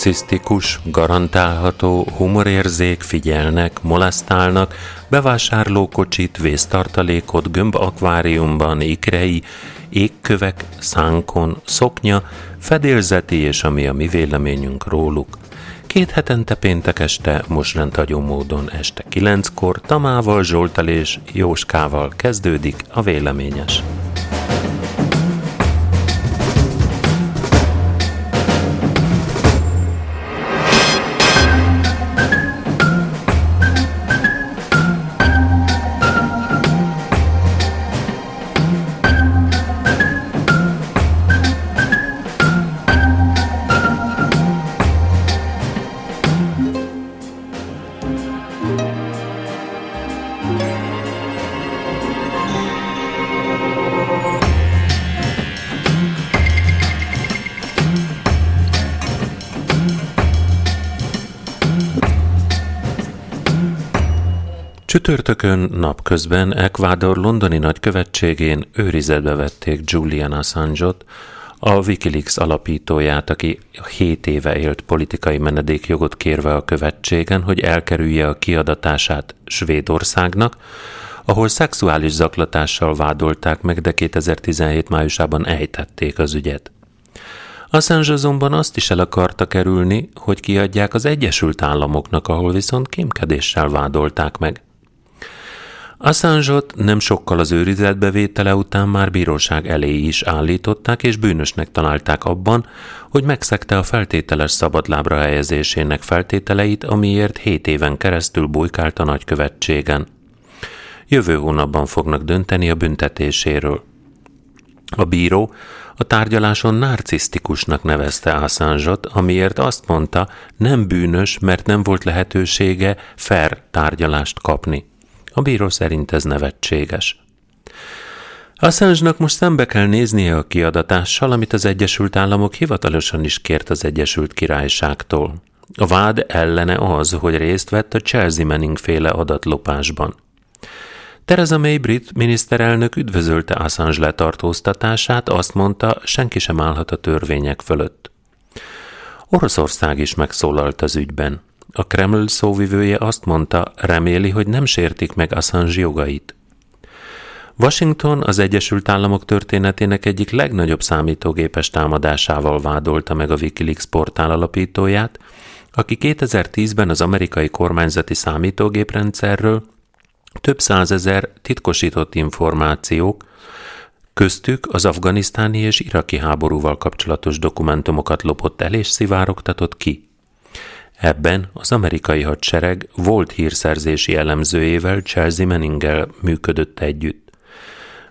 Narcisztikus, garantálható, humorérzék, figyelnek, molesztálnak, bevásárlókocsit, vésztartalékot, gömb akváriumban, ikrei, égkövek, szánkon, szoknya, fedélzeti és ami a mi véleményünk róluk. Két hetente péntek este, most rendhagyó módon este kilenckor, Tamával, Zsoltal és Jóskával kezdődik a véleményes. Csütörtökön napközben Ecuador londoni nagykövetségén őrizetbe vették Julian Assange-ot, a Wikileaks alapítóját, aki 7 éve élt politikai menedékjogot kérve a követségen, hogy elkerülje a kiadatását Svédországnak, ahol szexuális zaklatással vádolták meg, de 2017 májusában ejtették az ügyet. Assange azonban azt is el akarta kerülni, hogy kiadják az Egyesült Államoknak, ahol viszont kémkedéssel vádolták meg. Assange-ot nem sokkal az őrizetbevétele után már bíróság elé is állították, és bűnösnek találták abban, hogy megszegte a feltételes szabadlábra helyezésének feltételeit, amiért 7 éven keresztül bujkált a nagykövetségen. Jövő hónapban fognak dönteni a büntetéséről. A bíró a tárgyaláson narcisztikusnak nevezte Assange-ot, amiért azt mondta, nem bűnös, mert nem volt lehetősége fair tárgyalást kapni. A bíró szerint ez nevetséges. Assange-nak most szembe kell néznie a kiadatással, amit az Egyesült Államok hivatalosan is kért az Egyesült Királyságtól. A vád ellene az, hogy részt vett a Chelsea Manning féle adatlopásban. Theresa May brit miniszterelnök üdvözölte Assange letartóztatását, azt mondta, senki sem állhat a törvények fölött. Oroszország is megszólalt az ügyben. A Kreml szóvivője azt mondta, reméli, hogy nem sértik meg Assange jogait. Washington az Egyesült Államok történetének egyik legnagyobb számítógépes támadásával vádolta meg a Wikileaks portál alapítóját, aki 2010-ben az amerikai kormányzati számítógéprendszerről több százezer titkosított információk, köztük az afganisztáni és iraki háborúval kapcsolatos dokumentumokat lopott el és szivárogtatott ki. Ebben az amerikai hadsereg volt hírszerzési elemzőjével Chelsea Manninggel működött együtt.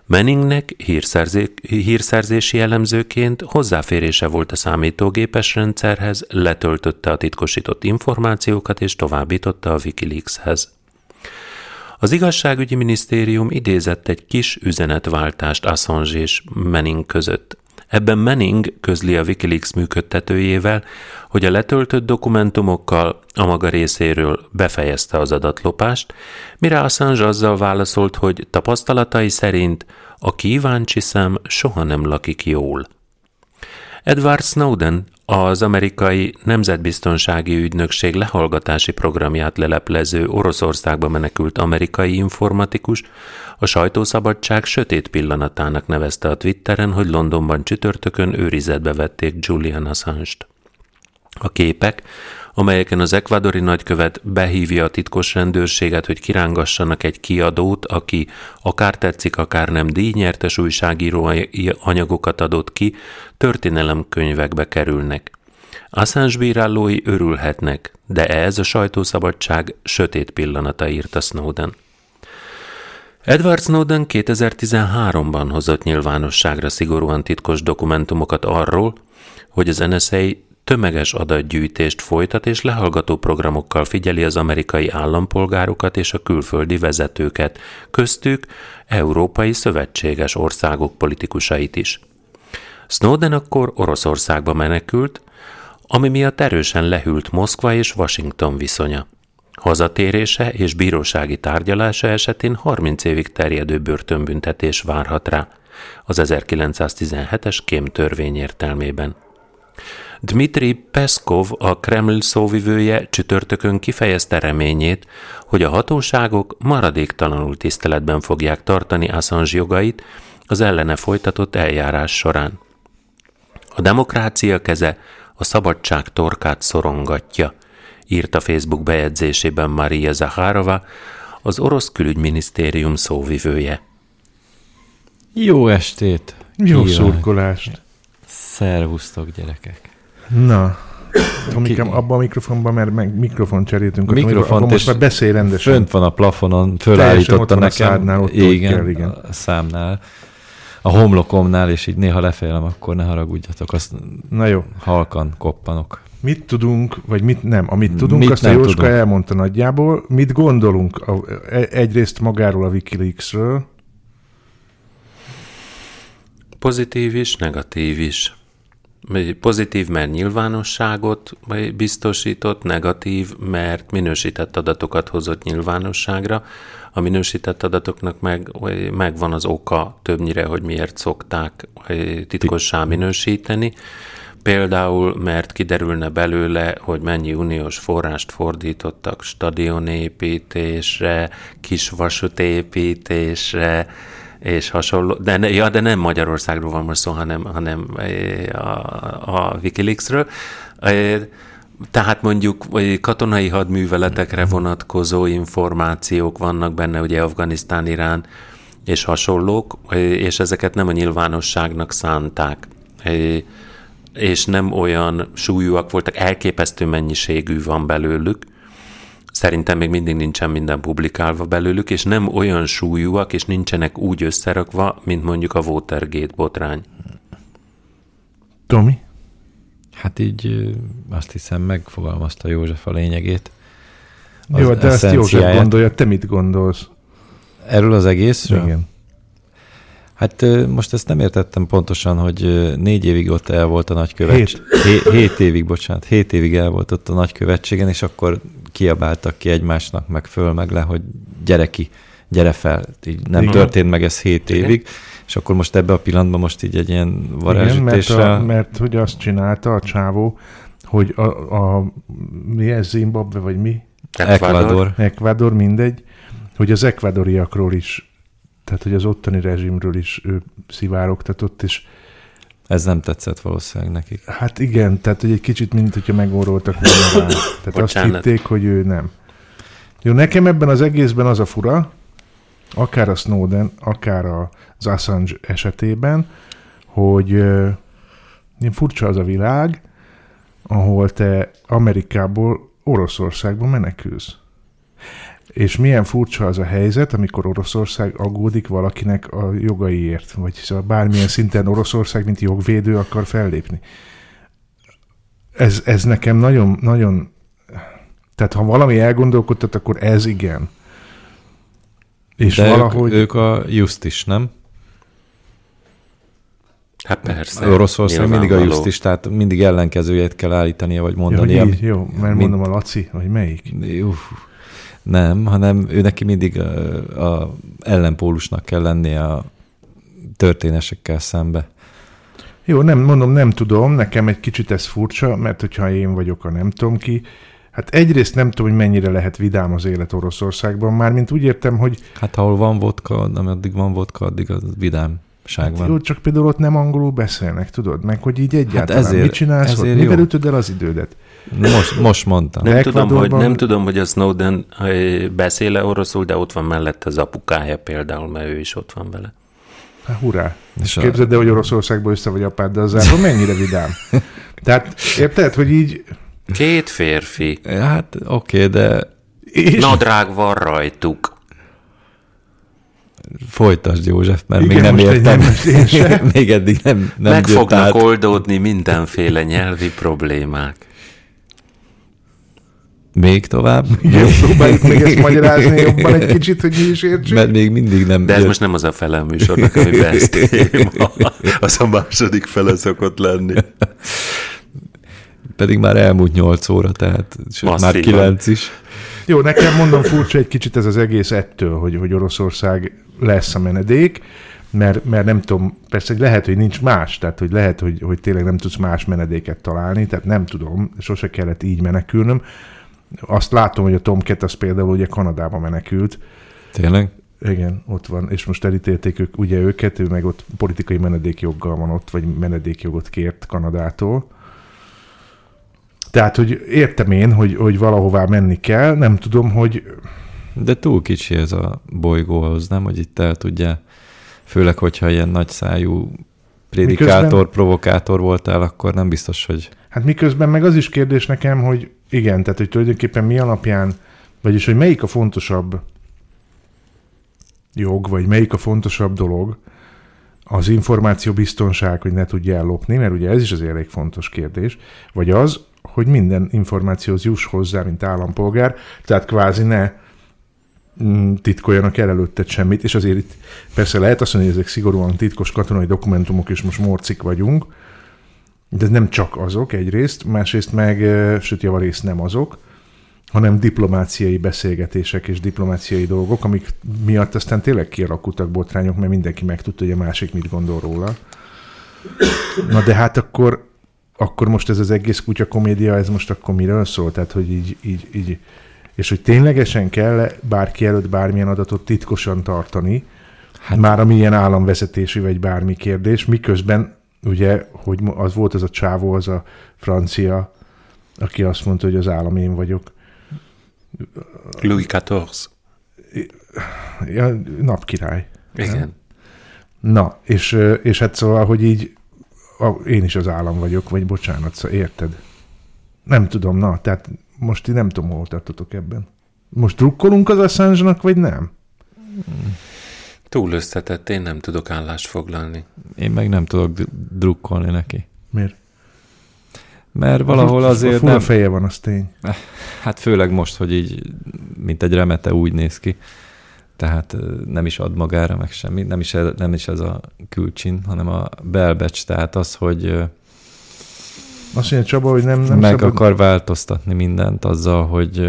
Manningnek hírszerzési elemzőként hozzáférése volt a számítógépes rendszerhez, letöltötte a titkosított információkat és továbbította a Wikileakshez. Az igazságügyi minisztérium idézett egy kis üzenetváltást Assange és Manning között. Ebben Manning közli a Wikileaks működtetőjével, hogy a letöltött dokumentumokkal a maga részéről befejezte az adatlopást, mire Assange azzal válaszolt, hogy tapasztalatai szerint a kíváncsi szem soha nem lakik jól. Edward Snowden az amerikai Nemzetbiztonsági Ügynökség lehallgatási programját leleplező Oroszországba menekült amerikai informatikus a sajtószabadság sötét pillanatának nevezte a Twitteren, hogy Londonban csütörtökön őrizetbe vették Julian Assange-t. A képek, amelyeken az ekvadori nagykövet behívja a titkos rendőrséget, hogy kirángassanak egy kiadót, aki akár tetszik, akár nem díjnyertes újságíró anyagokat adott ki, történelemkönyvekbe kerülnek. Assange bírálói örülhetnek, de ez a sajtószabadság sötét pillanata írta Snowden. Edward Snowden 2013-ban hozott nyilvánosságra szigorúan titkos dokumentumokat arról, hogy az NSA tömeges adatgyűjtést folytat és lehallgató programokkal figyeli az amerikai állampolgárokat és a külföldi vezetőket, köztük európai szövetséges országok politikusait is. Snowden akkor Oroszországba menekült, ami miatt erősen lehűlt Moszkva és Washington viszonya. Hazatérése és bírósági tárgyalása esetén 30 évig terjedő börtönbüntetés várhat rá az 1917-es kém törvény értelmében. Dmitri Peszkov, a Kreml szóvivője csütörtökön kifejezte reményét, hogy a hatóságok maradéktalanul tiszteletben fogják tartani Assange jogait az ellene folytatott eljárás során. A demokrácia keze a szabadság torkát szorongatja, írta Facebook bejegyzésében Maria Zaharova, az orosz külügyminisztérium szóvivője. Jó estét! Jó szurkolást! Szervusztok, gyerekek! Na, Tomikám, abban a mikrofonban, mert meg mikrofon cseréltünk. Mikrofon, most már beszélj rendesen. Fönt van a plafonon, fölállította nekem. A szádnál, ott igen, kell, igen, a számnál. A homlokomnál, és így néha lefélem, akkor ne haragudjatok, azt Na jó. halkan koppanok. Mit tudunk, vagy mit nem? Amit tudunk, mit azt a Jóska tudunk. elmondta nagyjából. Mit gondolunk a, e- egyrészt magáról a Wikileaksről? Pozitív is, negatív is. Pozitív, mert nyilvánosságot biztosított, negatív, mert minősített adatokat hozott nyilvánosságra. A minősített adatoknak meg, megvan az oka többnyire, hogy miért szokták titkossá minősíteni. Például, mert kiderülne belőle, hogy mennyi uniós forrást fordítottak stadionépítésre, kisvasútépítésre, és hasonló, de, ne, ja, de nem Magyarországról van most szó, hanem, hanem a, a Wikileaksről. Tehát mondjuk katonai hadműveletekre vonatkozó információk vannak benne, ugye Afganisztán, Irán és hasonlók, és ezeket nem a nyilvánosságnak szánták és nem olyan súlyúak voltak, elképesztő mennyiségű van belőlük. Szerintem még mindig nincsen minden publikálva belőlük, és nem olyan súlyúak, és nincsenek úgy összerakva, mint mondjuk a Watergate botrány. Tomi? Hát így azt hiszem megfogalmazta József a lényegét. Az Jó, de ezt József gondolja, te mit gondolsz? Erről az egészről? Igen. Hát most ezt nem értettem pontosan, hogy négy évig ott el volt a nagykövetség. Hét. Hé, hét évig, bocsánat, hét évig el volt ott a nagykövetségen, és akkor kiabáltak ki egymásnak, meg föl, meg le, hogy gyere ki, gyere fel. Így nem Igen. történt meg ez hét Igen. évig, és akkor most ebbe a pillanatban most így egy ilyen varázsütésre... Igen, mert, a, mert hogy azt csinálta a csávó, hogy a, a mi ez, Zimbabwe, vagy mi? Ecuador. Ecuador, mindegy, hogy az ekvadoriakról is tehát hogy az ottani rezsimről is ő szivárogtatott, és ez nem tetszett valószínűleg nekik. Hát igen, tehát hogy egy kicsit, mint hogyha megoroltak volna rá. Tehát Bocsánat. azt hitték, hogy ő nem. Jó, nekem ebben az egészben az a fura, akár a Snowden, akár az Assange esetében, hogy uh, furcsa az a világ, ahol te Amerikából Oroszországba menekülsz. És milyen furcsa az a helyzet, amikor Oroszország aggódik valakinek a jogaiért, vagy szóval bármilyen szinten Oroszország, mint jogvédő akar fellépni. Ez, ez nekem nagyon, nagyon, tehát ha valami elgondolkodtat, akkor ez igen. És De valahogy... ők, ők a justis, nem? Hát persze. Oroszország mindig a justis, tehát mindig ellenkezőjét kell állítania, vagy mondani. Jó, így, jó mert mind... mondom a Laci, vagy melyik? Uf, nem, hanem ő neki mindig a, a ellenpólusnak kell lennie a történésekkel szembe. Jó, nem mondom, nem tudom, nekem egy kicsit ez furcsa, mert hogyha én vagyok a nem tudom ki, hát egyrészt nem tudom, hogy mennyire lehet vidám az élet Oroszországban, mármint úgy értem, hogy... Hát ahol van vodka, ameddig van vodka, addig az vidám. Hát jó, csak például ott nem angolul beszélnek, tudod? Meg hogy így egyáltalán hát ezért, mit csinálsz ezért ott? Mivel ütöd el az idődet? Most, most mondtam. Nem tudom, hogy, nem tudom, hogy a Snowden beszéle oroszul, de ott van mellette az apukája például, mert ő is ott van vele. Hát hurrá. És Képzeld el, hogy Oroszországból össze vagy apád, de az záron mennyire vidám. Tehát érted, hogy így... Két férfi. Hát oké, okay, de... És... Nadrág van rajtuk. Folytasd, József, mert Igen, még nem értem. Nem, még eddig nem, nem Meg fognak át. oldódni mindenféle nyelvi problémák. Még tovább? Igen, próbáljuk még ezt magyarázni jobban egy kicsit, hogy mi is értsük. Mert még mindig nem... De ez jött. most nem az a fele a műsornak, amiben ez téma. Az a második fele szokott lenni. Pedig már elmúlt nyolc óra, tehát már kilenc is. Jó, nekem mondom furcsa egy kicsit ez az egész ettől, hogy, hogy Oroszország lesz a menedék, mert, mert nem tudom, persze lehet, hogy nincs más, tehát hogy lehet, hogy, hogy tényleg nem tudsz más menedéket találni, tehát nem tudom, sose kellett így menekülnöm. Azt látom, hogy a Tomcat az például ugye Kanadába menekült. Tényleg? Igen, ott van, és most elítélték ők, ugye őket, ő meg ott politikai menedékjoggal van ott, vagy menedékjogot kért Kanadától. Tehát, hogy értem én, hogy, hogy valahová menni kell, nem tudom, hogy... De túl kicsi ez a bolygóhoz, nem? Hogy itt el tudja, főleg, hogyha ilyen nagy szájú prédikátor, miközben, provokátor voltál, akkor nem biztos, hogy... Hát miközben meg az is kérdés nekem, hogy igen, tehát hogy tulajdonképpen mi alapján, vagyis hogy melyik a fontosabb jog, vagy melyik a fontosabb dolog, az információ biztonság, hogy ne tudja ellopni, mert ugye ez is az elég fontos kérdés, vagy az, hogy minden információhoz juss hozzá, mint állampolgár, tehát kvázi ne titkoljanak el előtted semmit, és azért itt persze lehet azt mondani, hogy ezek szigorúan titkos katonai dokumentumok, és most morcik vagyunk, de nem csak azok egyrészt, másrészt meg, sőt javarészt nem azok, hanem diplomáciai beszélgetések és diplomáciai dolgok, amik miatt aztán tényleg kialakultak botrányok, mert mindenki megtudta, hogy a másik mit gondol róla. Na de hát akkor, akkor most ez az egész kutya komédia, ez most akkor miről szól? Tehát, hogy így, így, így és hogy ténylegesen kell bárki előtt bármilyen adatot titkosan tartani, hát. már ami ilyen államvezetési vagy bármi kérdés, miközben ugye, hogy az volt az a csávó, az a francia, aki azt mondta, hogy az állam én vagyok. Louis XIV. Ja, napkirály. Igen. Na, és, és hát szóval, hogy így a, én is az állam vagyok, vagy bocsánat, szóval érted? Nem tudom, na, tehát most én nem tudom, hol tartotok ebben. Most drukkolunk az assange vagy nem? Túl összetett, én nem tudok állást foglalni. Én meg nem tudok drukkolni neki. Miért? Mert valahol azért a nem... feje van, az tény. Hát főleg most, hogy így, mint egy remete úgy néz ki. Tehát nem is ad magára meg semmi. Nem is, ez, nem is ez a külcsin, hanem a belbecs. Tehát az, hogy azt mondja Csaba, hogy nem, nem meg szabad... akar változtatni mindent azzal, hogy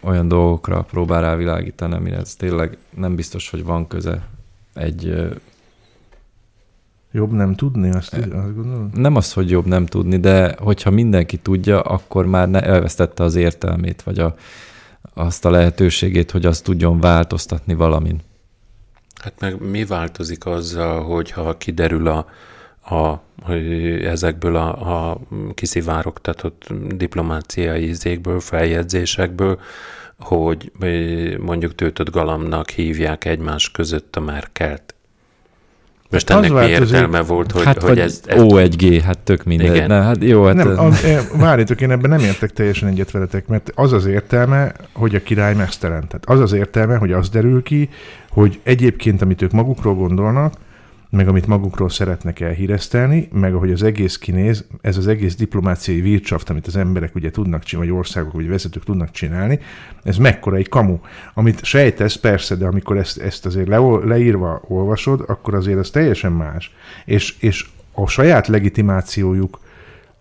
olyan dolgokra próbál rávilágítani, amire ez tényleg nem biztos, hogy van köze egy Jobb nem tudni, azt, azt gondolom? Nem az, hogy jobb nem tudni, de hogyha mindenki tudja, akkor már ne elvesztette az értelmét, vagy a, azt a lehetőségét, hogy azt tudjon változtatni valamin. Hát meg mi változik azzal, hogyha kiderül a, a, hogy ezekből a, a kiszivárogtatott diplomáciai izékből, feljegyzésekből, hogy mondjuk tőtött galamnak hívják egymás között a Merkelt. Most hát ennek mi értelme volt, hogy, hát hogy ez, ez... O1G, hát tök minden. Igen. Na, hát jó, hát... Nem, a, várjátok, én ebben nem értek teljesen egyet veletek, mert az az értelme, hogy a király mesztelen. Tehát az az értelme, hogy az derül ki, hogy egyébként, amit ők magukról gondolnak, meg amit magukról szeretnek elhíresztelni, meg ahogy az egész kinéz, ez az egész diplomáciai vircsaft, amit az emberek ugye tudnak csinálni, vagy országok, vagy vezetők tudnak csinálni, ez mekkora egy kamu, amit sejtesz persze, de amikor ezt, ezt azért le, leírva olvasod, akkor azért az teljesen más. És, és a saját legitimációjuk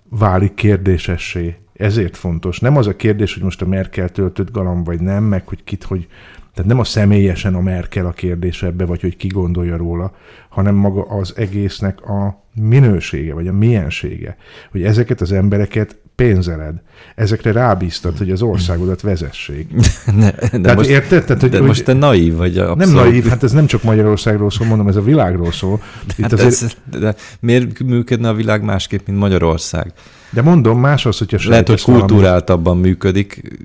válik kérdésessé. Ezért fontos. Nem az a kérdés, hogy most a Merkel töltött galam vagy nem, meg hogy kit, hogy tehát nem a személyesen a Merkel a kérdés ebbe, vagy hogy ki gondolja róla, hanem maga az egésznek a minősége, vagy a miensége. Hogy ezeket az embereket pénzeled. Ezekre rábíztad, hogy az országodat vezessék. Ne, de Tehát most, érted? Tehát, hogy, de hogy, most te naív vagy abszolút. Nem naív, hát ez nem csak Magyarországról szól, mondom, ez a világról szól. Itt hát azért... ez, de miért működne a világ másképp, mint Magyarország? De mondom, más az, hogyha Lehet, hogy kultúráltabban valami... működik,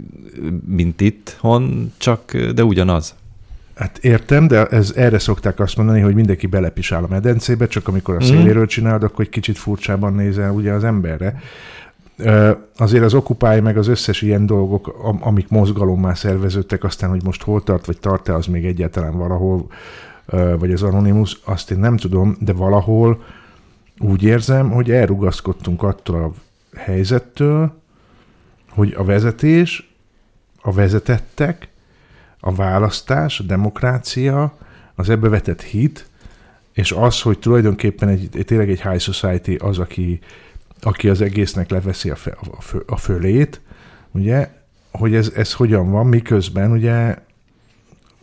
mint itthon, csak de ugyanaz. Hát értem, de ez, erre szokták azt mondani, hogy mindenki belepisál a medencébe, csak amikor a mhm. széléről csinálod, akkor egy kicsit furcsában nézel ugye az emberre. Azért az okupály meg az összes ilyen dolgok, amik mozgalommá szerveződtek, aztán, hogy most hol tart, vagy tart-e az még egyáltalán valahol, vagy az Anonymous, azt én nem tudom, de valahol úgy érzem, hogy elrugaszkodtunk attól a helyzettől, hogy a vezetés, a vezetettek, a választás, a demokrácia, az ebbe vetett hit, és az, hogy tulajdonképpen egy, tényleg egy high society az, aki, aki az egésznek leveszi a, fe, a, fő, a fölét, ugye, hogy ez, ez hogyan van, miközben ugye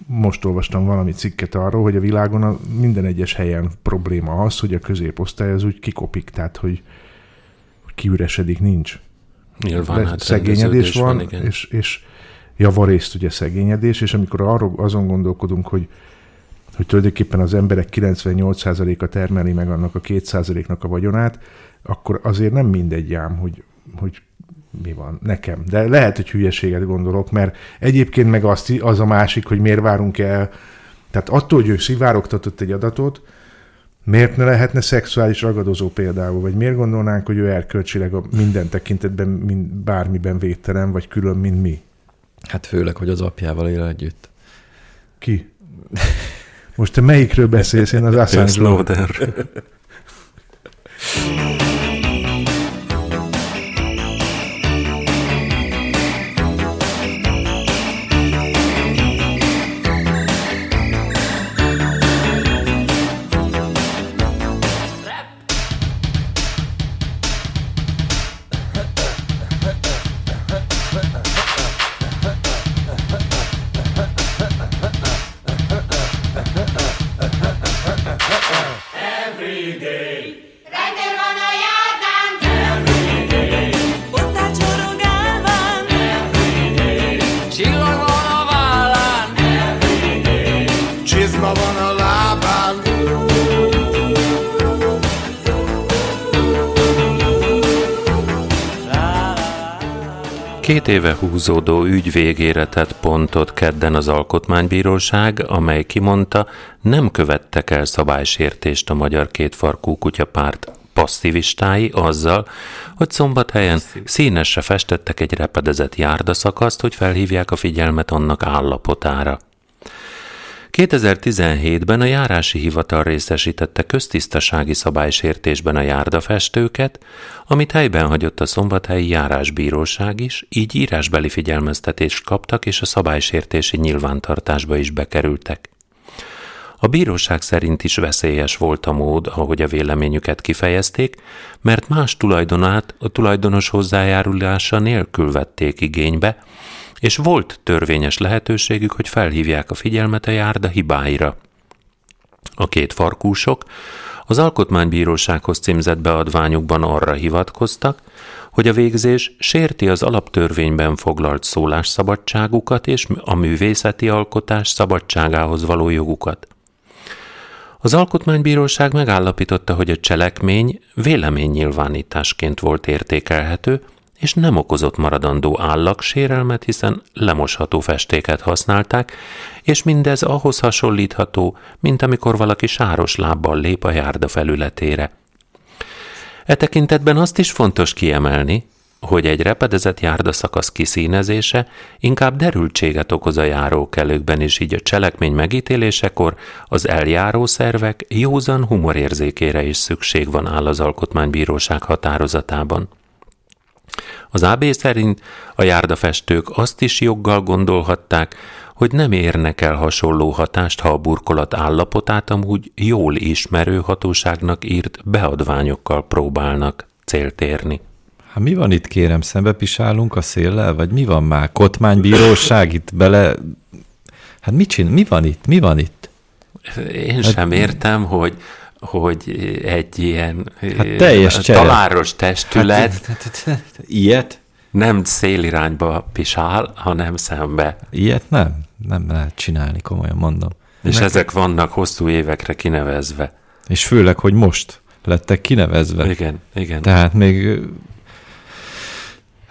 most olvastam valami cikket arról, hogy a világon a minden egyes helyen probléma az, hogy a középosztály az úgy kikopik, tehát hogy, kiüresedik, nincs. Nyilván, hát szegényedés van, van igen. és, és javarészt ugye szegényedés, és amikor arról azon gondolkodunk, hogy hogy tulajdonképpen az emberek 98%-a termeli meg annak a 2%-nak a vagyonát, akkor azért nem mindegy ám, hogy, hogy mi van nekem. De lehet, hogy hülyeséget gondolok, mert egyébként meg azt, az a másik, hogy miért várunk el, tehát attól, hogy ő szivárogtatott egy adatot, miért ne lehetne szexuális ragadozó például, vagy miért gondolnánk, hogy ő erkölcsileg a minden tekintetben, mind, bármiben védtelen, vagy külön, mint mi? Hát főleg, hogy az apjával él együtt. Ki? Most te melyikről beszélsz? Én az Assange-ról. Éve húzódó ügy végére tett pontot kedden az Alkotmánybíróság, amely kimondta, nem követtek el szabálysértést a Magyar Kétfarkú Kutyapárt passzivistái azzal, hogy szombathelyen színesre festettek egy repedezett járdaszakaszt, hogy felhívják a figyelmet annak állapotára. 2017-ben a járási hivatal részesítette köztisztasági szabálysértésben a járdafestőket, amit helyben hagyott a szombathelyi járásbíróság is, így írásbeli figyelmeztetést kaptak és a szabálysértési nyilvántartásba is bekerültek. A bíróság szerint is veszélyes volt a mód, ahogy a véleményüket kifejezték, mert más tulajdonát a tulajdonos hozzájárulása nélkül vették igénybe, és volt törvényes lehetőségük, hogy felhívják a figyelmet a járda hibáira. A két farkúsok az Alkotmánybírósághoz címzett beadványukban arra hivatkoztak, hogy a végzés sérti az alaptörvényben foglalt szólásszabadságukat és a művészeti alkotás szabadságához való jogukat. Az Alkotmánybíróság megállapította, hogy a cselekmény véleménynyilvánításként volt értékelhető, és nem okozott maradandó állagsérelmet, hiszen lemosható festéket használták, és mindez ahhoz hasonlítható, mint amikor valaki sáros lábbal lép a járda felületére. E tekintetben azt is fontos kiemelni, hogy egy repedezett járdaszakasz kiszínezése inkább derültséget okoz a járókelőkben, és így a cselekmény megítélésekor az eljáró szervek józan humorérzékére is szükség van áll az Alkotmánybíróság határozatában. Az AB szerint a járdafestők azt is joggal gondolhatták, hogy nem érnek el hasonló hatást, ha a burkolat állapotát amúgy jól ismerő hatóságnak írt beadványokkal próbálnak célt érni. Hát mi van itt, kérem, szembe pisálunk a széllel, vagy mi van már? Kotmánybíróság itt bele... Hát mit csinál? Mi van itt? Mi van itt? Én hát... sem értem, hogy hogy egy ilyen hát teljes taláros testület hát, hát, hát, hát, ilyet nem szélirányba pisál, hanem szembe. Ilyet nem, nem lehet csinálni, komolyan mondom. És Meg... ezek vannak hosszú évekre kinevezve. És főleg, hogy most lettek kinevezve. Igen, igen. Tehát még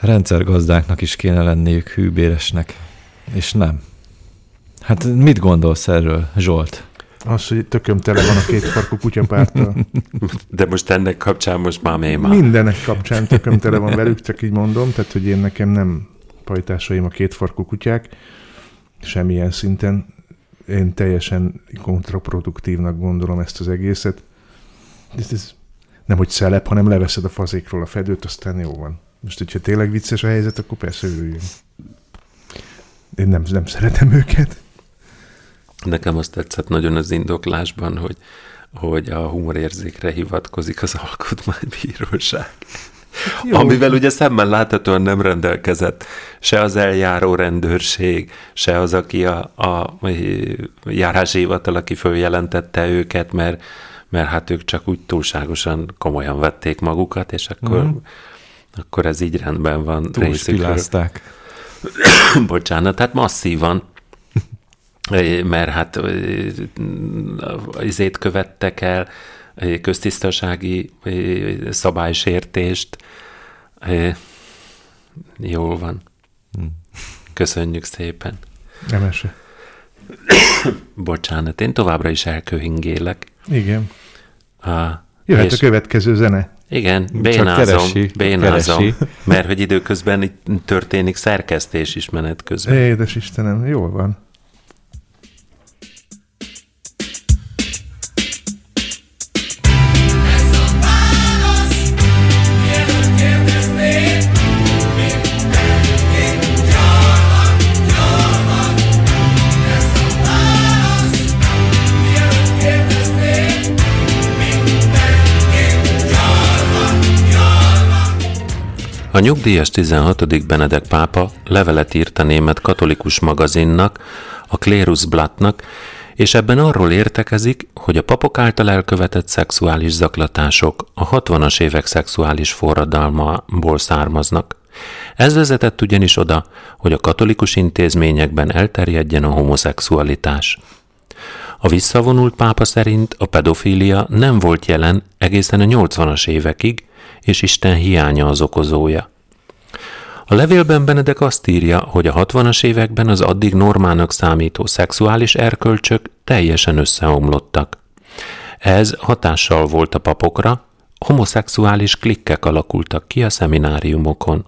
rendszergazdáknak is kéne lenniük hűbéresnek, és nem. Hát mit gondolsz erről, Zsolt? Az, hogy tököm tele van a két farkú kutyapárttal. De most ennek kapcsán most már mély már. Mindenek kapcsán tököm tele van velük, csak így mondom, tehát hogy én nekem nem pajtásaim a két farkú kutyák, semmilyen szinten. Én teljesen kontraproduktívnak gondolom ezt az egészet. Ez, ez nem, hogy szelep, hanem leveszed a fazékról a fedőt, aztán jó van. Most, hogyha tényleg vicces a helyzet, akkor persze örüljünk. Én nem, nem szeretem őket. Nekem azt tetszett nagyon az indoklásban, hogy, hogy a humorérzékre hivatkozik az alkotmánybíróság. Jó. Amivel ugye szemmel láthatóan nem rendelkezett se az eljáró rendőrség, se az, aki a, a járási hivatal, aki följelentette őket, mert, mert hát ők csak úgy túlságosan komolyan vették magukat, és akkor, mm. akkor ez így rendben van. Túlspilázták. Bocsánat, tehát masszívan mert hát izét követtek el, köztisztasági szabálysértést. Jól van. Köszönjük szépen. Nemese. Bocsánat, én továbbra is elköhingélek. Igen. A, Jöhet és... a következő zene. Igen, bénázom, keresi, bénázom keresi. mert hogy időközben itt történik szerkesztés is menet közben. Édes Istenem, jól van. A nyugdíjas 16. Benedek pápa levelet írt a német katolikus magazinnak, a Blattnak, és ebben arról értekezik, hogy a papok által elkövetett szexuális zaklatások a 60-as évek szexuális forradalmából származnak. Ez vezetett ugyanis oda, hogy a katolikus intézményekben elterjedjen a homoszexualitás. A visszavonult pápa szerint a pedofília nem volt jelen egészen a 80-as évekig, és Isten hiánya az okozója. A levélben Benedek azt írja, hogy a 60-as években az addig normának számító szexuális erkölcsök teljesen összeomlottak. Ez hatással volt a papokra, homoszexuális klikkek alakultak ki a szemináriumokon.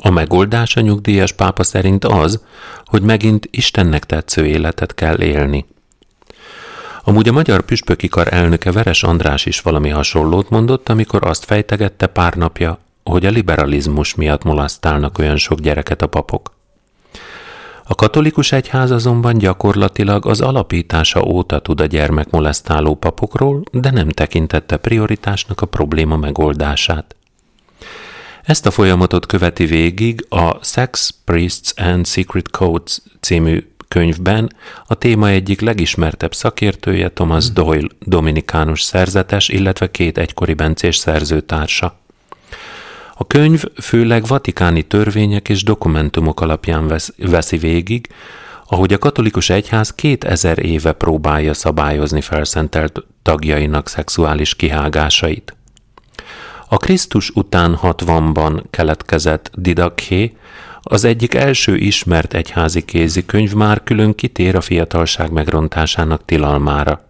A megoldás a nyugdíjas pápa szerint az, hogy megint Istennek tetsző életet kell élni. Amúgy a Magyar Püspöki Kar elnöke Veres András is valami hasonlót mondott, amikor azt fejtegette pár napja, hogy a liberalizmus miatt molasztálnak olyan sok gyereket a papok. A katolikus egyház azonban gyakorlatilag az alapítása óta tud a gyermek molesztáló papokról, de nem tekintette prioritásnak a probléma megoldását. Ezt a folyamatot követi végig a Sex, Priests and Secret Codes című könyvben a téma egyik legismertebb szakértője Thomas. Doyle, dominikánus szerzetes, illetve két egykori bencés szerzőtársa. A könyv főleg vatikáni törvények és dokumentumok alapján vesz, veszi végig, ahogy a katolikus egyház 2000 éve próbálja szabályozni felszentelt tagjainak szexuális kihágásait. A Krisztus után 60-ban keletkezett Didakhé az egyik első ismert egyházi kézikönyv már külön kitér a fiatalság megrontásának tilalmára.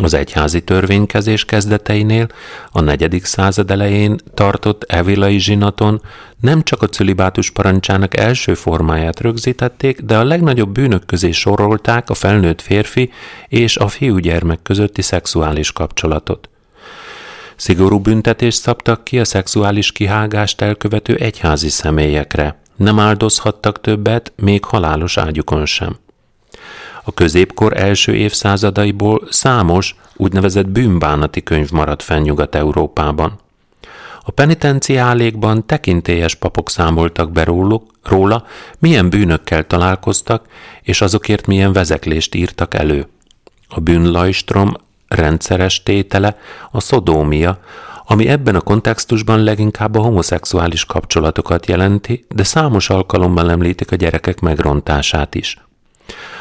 Az egyházi törvénykezés kezdeteinél, a negyedik század elején tartott evilai zsinaton nem csak a cölibátus parancsának első formáját rögzítették, de a legnagyobb bűnök közé sorolták a felnőtt férfi és a fiúgyermek közötti szexuális kapcsolatot. Szigorú büntetést szabtak ki a szexuális kihágást elkövető egyházi személyekre. Nem áldozhattak többet, még halálos ágyukon sem. A középkor első évszázadaiból számos úgynevezett bűnbánati könyv maradt fenn Nyugat-Európában. A penitenciálékban tekintélyes papok számoltak be róla, milyen bűnökkel találkoztak, és azokért milyen vezeklést írtak elő. A bűnlajstrom rendszeres tétele a szodómia, ami ebben a kontextusban leginkább a homoszexuális kapcsolatokat jelenti, de számos alkalommal említik a gyerekek megrontását is.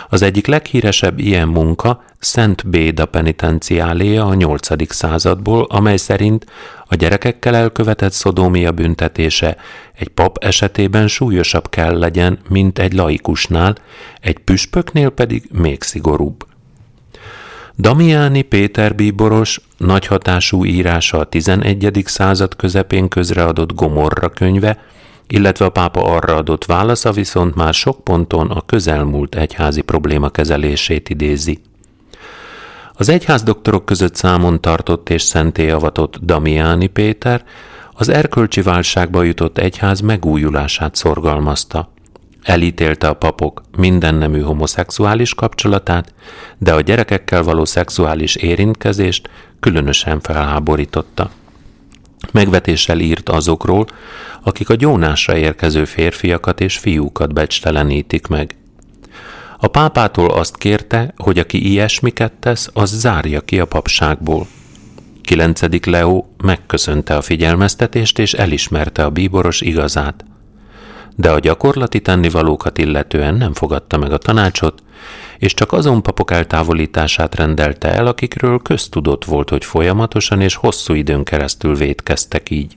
Az egyik leghíresebb ilyen munka Szent Béda penitenciáléja a 8. századból, amely szerint a gyerekekkel elkövetett szodómia büntetése egy pap esetében súlyosabb kell legyen, mint egy laikusnál, egy püspöknél pedig még szigorúbb. Damiani Péter bíboros nagy hatású írása a 11. század közepén közreadott Gomorra könyve, illetve a pápa arra adott válasza viszont már sok ponton a közelmúlt egyházi probléma kezelését idézi. Az egyház doktorok között számon tartott és szenté avatott Damiani Péter az erkölcsi válságba jutott egyház megújulását szorgalmazta. Elítélte a papok minden nemű homoszexuális kapcsolatát, de a gyerekekkel való szexuális érintkezést különösen felháborította. Megvetéssel írt azokról, akik a gyónásra érkező férfiakat és fiúkat becstelenítik meg. A pápától azt kérte, hogy aki ilyesmiket tesz, az zárja ki a papságból. 9. Leo megköszönte a figyelmeztetést és elismerte a bíboros igazát. De a gyakorlati tennivalókat illetően nem fogadta meg a tanácsot, és csak azon papok eltávolítását rendelte el, akikről köztudott volt, hogy folyamatosan és hosszú időn keresztül védkeztek így.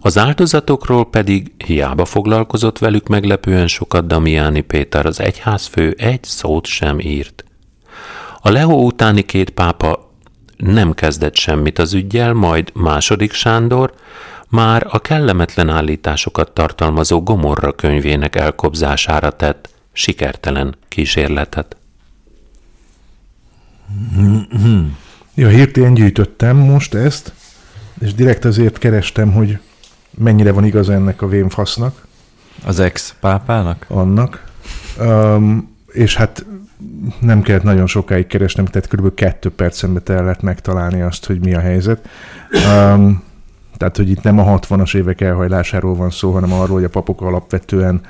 Az áldozatokról pedig hiába foglalkozott velük meglepően sokat Damiani Péter az egyházfő egy szót sem írt. A Leo utáni két pápa nem kezdett semmit az ügyjel, majd második Sándor már a kellemetlen állításokat tartalmazó Gomorra könyvének elkobzására tett sikertelen kísérletet. Ja, hírt én gyűjtöttem most ezt, és direkt azért kerestem, hogy mennyire van igaz ennek a vénfasznak. Az ex-pápának? Annak. Um, és hát nem kellett nagyon sokáig keresnem, tehát kb. kettő percembe kellett megtalálni azt, hogy mi a helyzet. Um, tehát, hogy itt nem a 60-as évek elhajlásáról van szó, hanem arról, hogy a papok alapvetően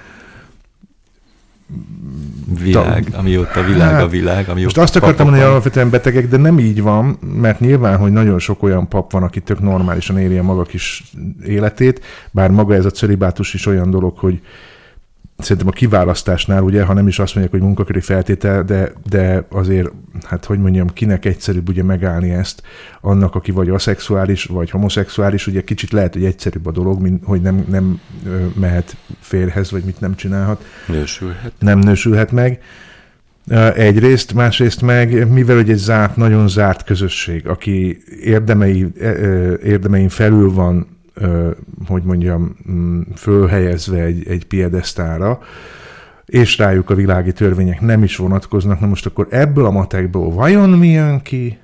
világ, ta, amióta világ hát, a világ. Amióta most azt akartam mondani, hogy alapvetően betegek, de nem így van, mert nyilván, hogy nagyon sok olyan pap van, aki tök normálisan éli a maga kis életét, bár maga ez a celibátus is olyan dolog, hogy szerintem a kiválasztásnál, ugye, ha nem is azt mondják, hogy munkaköri feltétel, de, de azért, hát hogy mondjam, kinek egyszerűbb ugye megállni ezt, annak, aki vagy aszexuális, vagy homoszexuális, ugye kicsit lehet, hogy egyszerűbb a dolog, mint hogy nem, nem mehet férhez, vagy mit nem csinálhat. Nősülhet. Nem nősülhet meg. Egyrészt, másrészt meg, mivel hogy egy zárt, nagyon zárt közösség, aki érdemei, érdemein felül van hogy mondjam, mm, fölhelyezve egy, egy piedesztára, és rájuk a világi törvények nem is vonatkoznak. Na most akkor ebből a matekból vajon mi jön ki?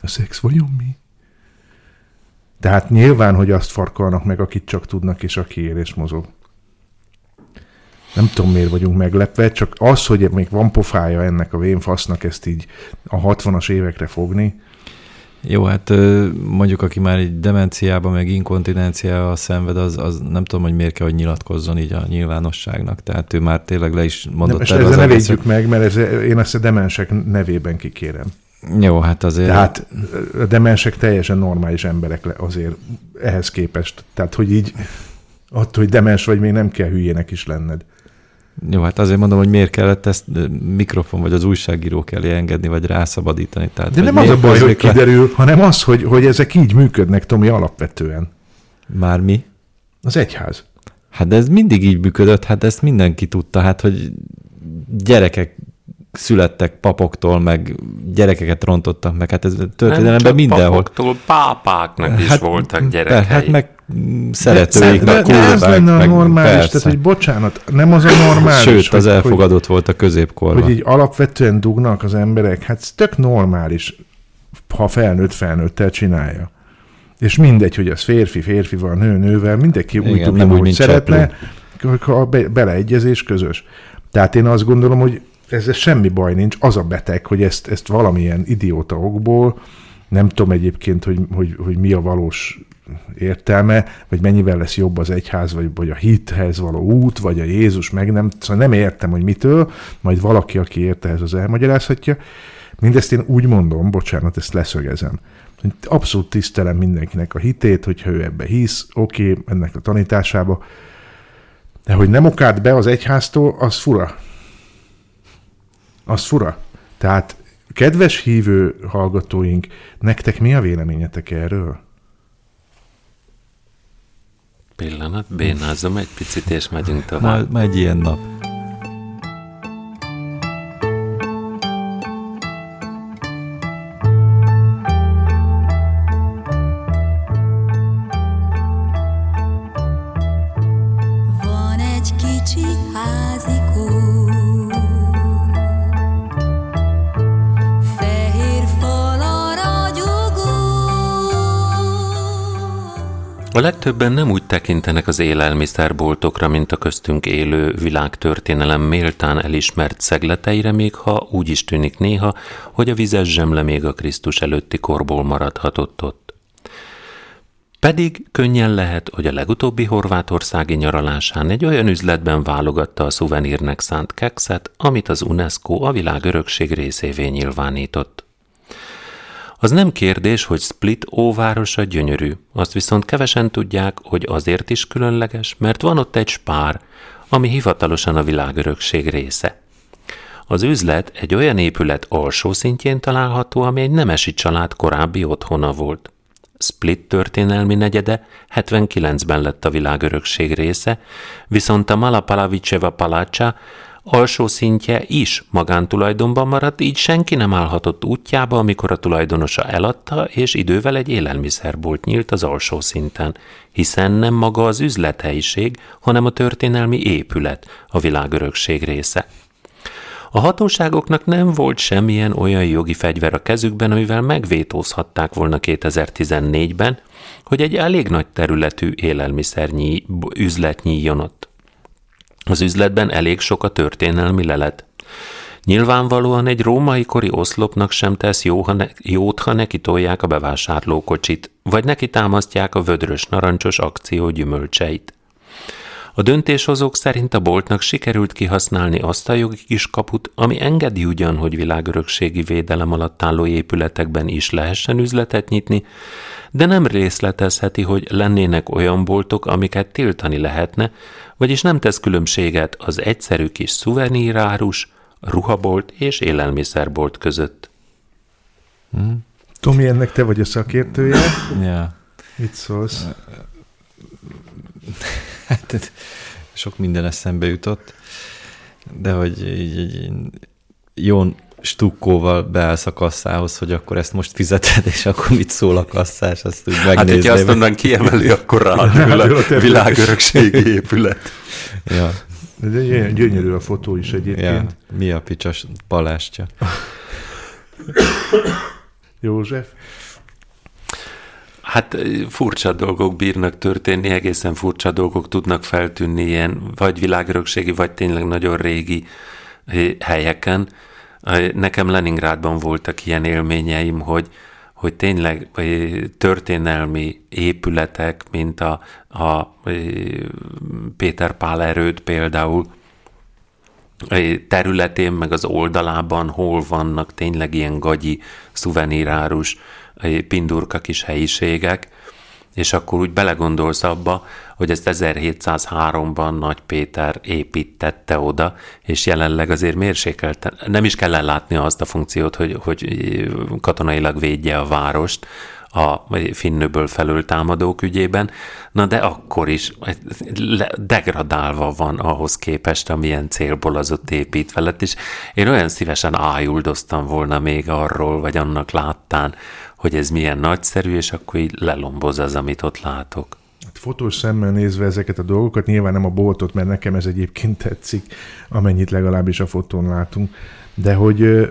A szex vajon mi? Tehát nyilván, hogy azt farkolnak meg, akit csak tudnak, és aki él és mozog. Nem tudom, miért vagyunk meglepve, csak az, hogy még van pofája ennek a vénfasznak ezt így a 60-as évekre fogni, jó, hát mondjuk, aki már egy demenciában, meg inkontinenciával szenved, az, az nem tudom, hogy miért kell, hogy nyilatkozzon így a nyilvánosságnak. Tehát ő már tényleg le is mondott nem, erre. Ezzel ne védjük meg, mert ez, én ezt a demensek nevében kikérem. Jó, hát azért... Tehát a demensek teljesen normális emberek azért ehhez képest. Tehát, hogy így attól, hogy demens vagy, még nem kell hülyének is lenned. Jó, hát azért mondom, hogy miért kellett ezt mikrofon vagy az újságíró elé engedni, vagy rászabadítani. Tehát, De nem az a baj, hogy kiderül, le... hanem az, hogy, hogy ezek így működnek, Tomi, alapvetően. Már mi? Az egyház. Hát de ez mindig így működött, hát ezt mindenki tudta, hát hogy gyerekek születtek papoktól, meg gyerekeket rontottak meg, hát ez történelemben mindenhol. papoktól, pápáknak is hát, voltak gyerekei. Hát meg szeretőik, de, de, de ez lenne a normális, persze. tehát hogy bocsánat, nem az a normális. Sőt, az hogy, elfogadott hogy, volt a középkorban. Hogy így alapvetően dugnak az emberek, hát ez tök normális, ha felnőtt felnőttel csinálja. És mindegy, hogy az férfi, férfival, nő, nővel, mindenki Igen, úgy tudja, hogy szeretne, a be, beleegyezés közös. Tehát én azt gondolom, hogy ez semmi baj nincs, az a beteg, hogy ezt, ezt valamilyen idióta okból, nem tudom egyébként, hogy, hogy, hogy mi a valós értelme, vagy mennyivel lesz jobb az egyház, vagy, vagy a hithez való út, vagy a Jézus meg nem, szóval nem értem, hogy mitől, majd valaki, aki érte ez az elmagyarázhatja. Mindezt én úgy mondom, bocsánat, ezt leszögezem. Abszolút tisztelem mindenkinek a hitét, hogyha ő ebbe hisz, oké, okay, ennek a tanításába, de hogy nem okád be az egyháztól, az fura. Az fura. Tehát, kedves hívő hallgatóink, nektek mi a véleményetek erről? Pillanat, bénázom egy picit, és megyünk tovább. Ma, megy ilyen nap. A legtöbben nem úgy tekintenek az élelmiszerboltokra, mint a köztünk élő világtörténelem méltán elismert szegleteire, még ha úgy is tűnik néha, hogy a vizes zsemle még a Krisztus előtti korból maradhatott ott. Pedig könnyen lehet, hogy a legutóbbi horvátországi nyaralásán egy olyan üzletben válogatta a szuvenírnek szánt kekszet, amit az UNESCO a világörökség részévé nyilvánított. Az nem kérdés, hogy Split óvárosa gyönyörű, azt viszont kevesen tudják, hogy azért is különleges, mert van ott egy spár, ami hivatalosan a világörökség része. Az üzlet egy olyan épület alsó szintjén található, ami egy nemesi család korábbi otthona volt. Split történelmi negyede 79-ben lett a világörökség része, viszont a Malapalavicseva palácsa alsó szintje is magántulajdonban maradt, így senki nem állhatott útjába, amikor a tulajdonosa eladta, és idővel egy élelmiszerbolt nyílt az alsó szinten, hiszen nem maga az üzlethelyiség, hanem a történelmi épület a világörökség része. A hatóságoknak nem volt semmilyen olyan jogi fegyver a kezükben, amivel megvétózhatták volna 2014-ben, hogy egy elég nagy területű élelmiszernyi üzlet nyíljon ott. Az üzletben elég sok a történelmi lelet. Nyilvánvalóan egy római kori oszlopnak sem tesz jó, ha ne, jót, ha neki tolják a bevásárlókocsit, vagy neki támasztják a vödrös narancsos akció gyümölcseit. A döntéshozók szerint a boltnak sikerült kihasználni azt a jogi kiskaput, ami engedi ugyan, hogy világörökségi védelem alatt álló épületekben is lehessen üzletet nyitni, de nem részletezheti, hogy lennének olyan boltok, amiket tiltani lehetne, vagyis nem tesz különbséget az egyszerű kis szuvenírárus, ruhabolt és élelmiszerbolt között. Hmm. Tomi, ennek te vagy a szakértője. ja. Mit szólsz? Hát sok minden eszembe jutott, de hogy így, így jó stukkóval beállsz a kasszához, hogy akkor ezt most fizeted, és akkor mit szól a kasszás, azt úgy megnézni. Hát, hogyha azt onnan kiemeli, akkor rádül a világörökségi épület. Ja. De gyönyörű a fotó is egyébként. Ja, mi a picsas palástja. József? Hát furcsa dolgok bírnak történni, egészen furcsa dolgok tudnak feltűnni ilyen vagy világörökségi, vagy tényleg nagyon régi helyeken. Nekem Leningrádban voltak ilyen élményeim, hogy, hogy tényleg történelmi épületek, mint a, a Péter Pál erőd például, területén, meg az oldalában hol vannak tényleg ilyen gagyi, szuvenírárus pindurka kis helyiségek, és akkor úgy belegondolsz abba, hogy ezt 1703-ban Nagy Péter építette oda, és jelenleg azért mérsékelte, nem is kell ellátni azt a funkciót, hogy, hogy katonailag védje a várost, a finnőből felül támadók ügyében, na de akkor is degradálva van ahhoz képest, amilyen célból az ott építve lett, és én olyan szívesen ájuldoztam volna még arról, vagy annak láttán, hogy ez milyen nagyszerű, és akkor így lelomboz az, amit ott látok. Hát fotós szemmel nézve ezeket a dolgokat, nyilván nem a boltot, mert nekem ez egyébként tetszik, amennyit legalábbis a fotón látunk, de hogy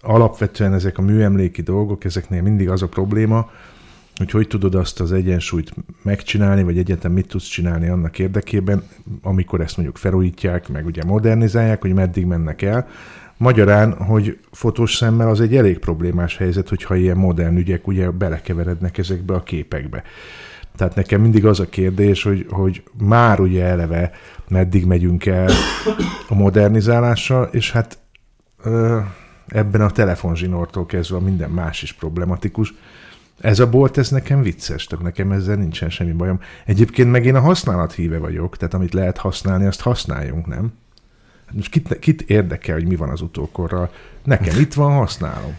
alapvetően ezek a műemléki dolgok, ezeknél mindig az a probléma, hogy hogy tudod azt az egyensúlyt megcsinálni, vagy egyetem mit tudsz csinálni annak érdekében, amikor ezt mondjuk felújítják, meg ugye modernizálják, hogy meddig mennek el, Magyarán, hogy fotós szemmel az egy elég problémás helyzet, hogyha ilyen modern ügyek ugye belekeverednek ezekbe a képekbe. Tehát nekem mindig az a kérdés, hogy, hogy már ugye eleve meddig megyünk el a modernizálással, és hát ebben a telefonzsinórtól kezdve minden más is problematikus. Ez a bolt, ez nekem vicces, tehát nekem ezzel nincsen semmi bajom. Egyébként meg én a használat híve vagyok, tehát amit lehet használni, azt használjunk, nem? Most kit, kit érdekel, hogy mi van az utókorral? Nekem itt van, használom.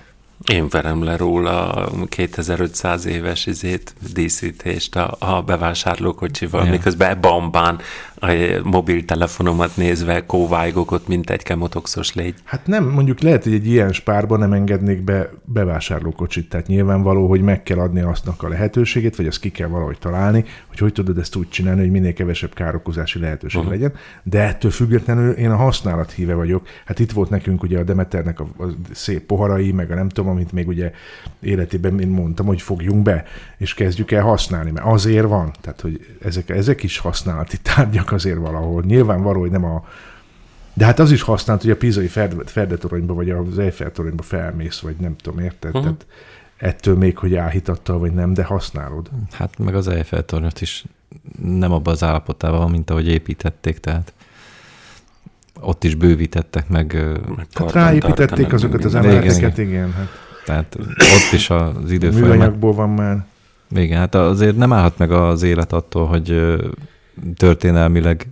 Én verem le róla 2500 éves izét, díszítést a, a bevásárlókocsival, ja. miközben bambán a mobiltelefonomat nézve kóvájgok ott, mint egy kemotoxos légy. Hát nem, mondjuk lehet, hogy egy ilyen spárban nem engednék be bevásárlókocsit, tehát nyilvánvaló, hogy meg kell adni aztnak a lehetőségét, vagy azt ki kell valahogy találni, hogy hogy tudod ezt úgy csinálni, hogy minél kevesebb károkozási lehetőség uh-huh. legyen. De ettől függetlenül én a használat híve vagyok. Hát itt volt nekünk ugye a Demeternek a, a szép poharai, meg a nem tudom, amit még ugye életében én mondtam, hogy fogjunk be, és kezdjük el használni, mert azért van. Tehát, hogy ezek, ezek is használati tárgyak azért valahol. Nyilvánvaló, hogy nem a... De hát az is használt, hogy a pizai ferdetoronyba vagy az Eiffel toronyba felmész, vagy nem tudom, érted? Uh-huh. Tehát ettől még, hogy áhítattal vagy nem, de használod. Hát meg az Eiffel tornyot is nem abban az állapotában van, mint ahogy építették, tehát ott is bővítettek meg. meg hát ráépítették azokat az emeleteket, igen. igen hát. Tehát ott is az idő Műanyagból van már. Igen, hát azért nem állhat meg az élet attól, hogy történelmileg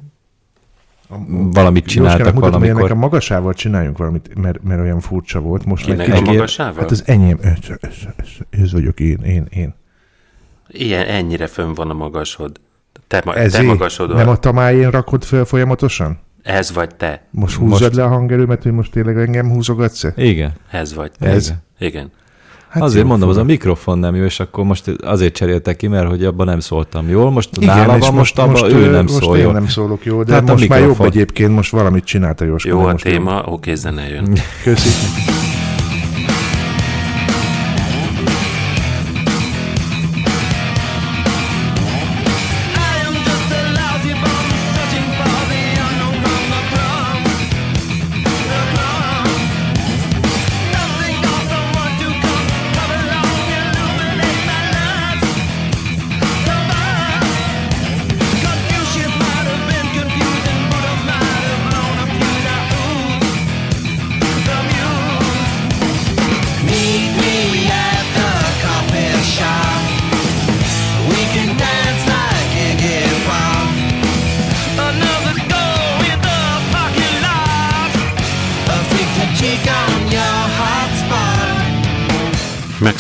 valamit csináltak Jóskának valamikor. Mutatom, a magasával csináljunk valamit, mert, mert olyan furcsa volt. Most Kinek a magasával? Hát az enyém, ez, ez, ez, ez vagyok én, én, én. Ilyen, ennyire fönn van a magasod. Te, ma, te magasod. Nem a tamájén rakod fel folyamatosan? Ez vagy te. Most húzzad most... le a hangerőmet, hogy most tényleg engem húzogatsz -e? Igen. Ez vagy te. Ez? Igen. Hát azért mondom, az a mikrofon nem jó, és akkor most azért cseréltek ki, mert hogy abban nem szóltam jól. Most Igen, nála van, most, abban most, ő nem most szól én jól. nem szólok jól, de hát most már jobb egyébként, most valamit csinálta Jóska. Jó a most téma, oké, zene jön. Köszönöm.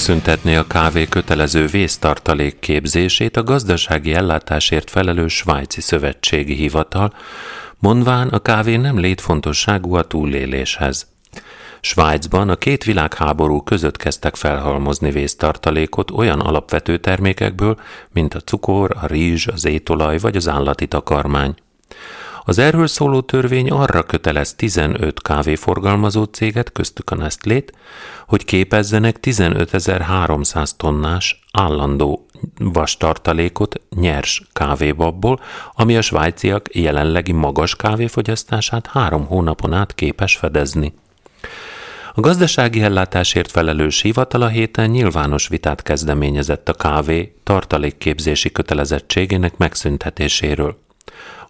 Megszüntetné a kávé kötelező vésztartalék képzését a gazdasági ellátásért felelős svájci szövetségi hivatal, mondván a kávé nem létfontosságú a túléléshez. Svájcban a két világháború között kezdtek felhalmozni vésztartalékot olyan alapvető termékekből, mint a cukor, a rizs, az étolaj vagy az állati takarmány. Az erről szóló törvény arra kötelez 15 kávéforgalmazó céget, köztük a Nestlét, hogy képezzenek 15.300 tonnás állandó vastartalékot nyers kávébabból, ami a svájciak jelenlegi magas kávéfogyasztását három hónapon át képes fedezni. A gazdasági ellátásért felelős hivatal a héten nyilvános vitát kezdeményezett a kávé tartalékképzési kötelezettségének megszüntetéséről.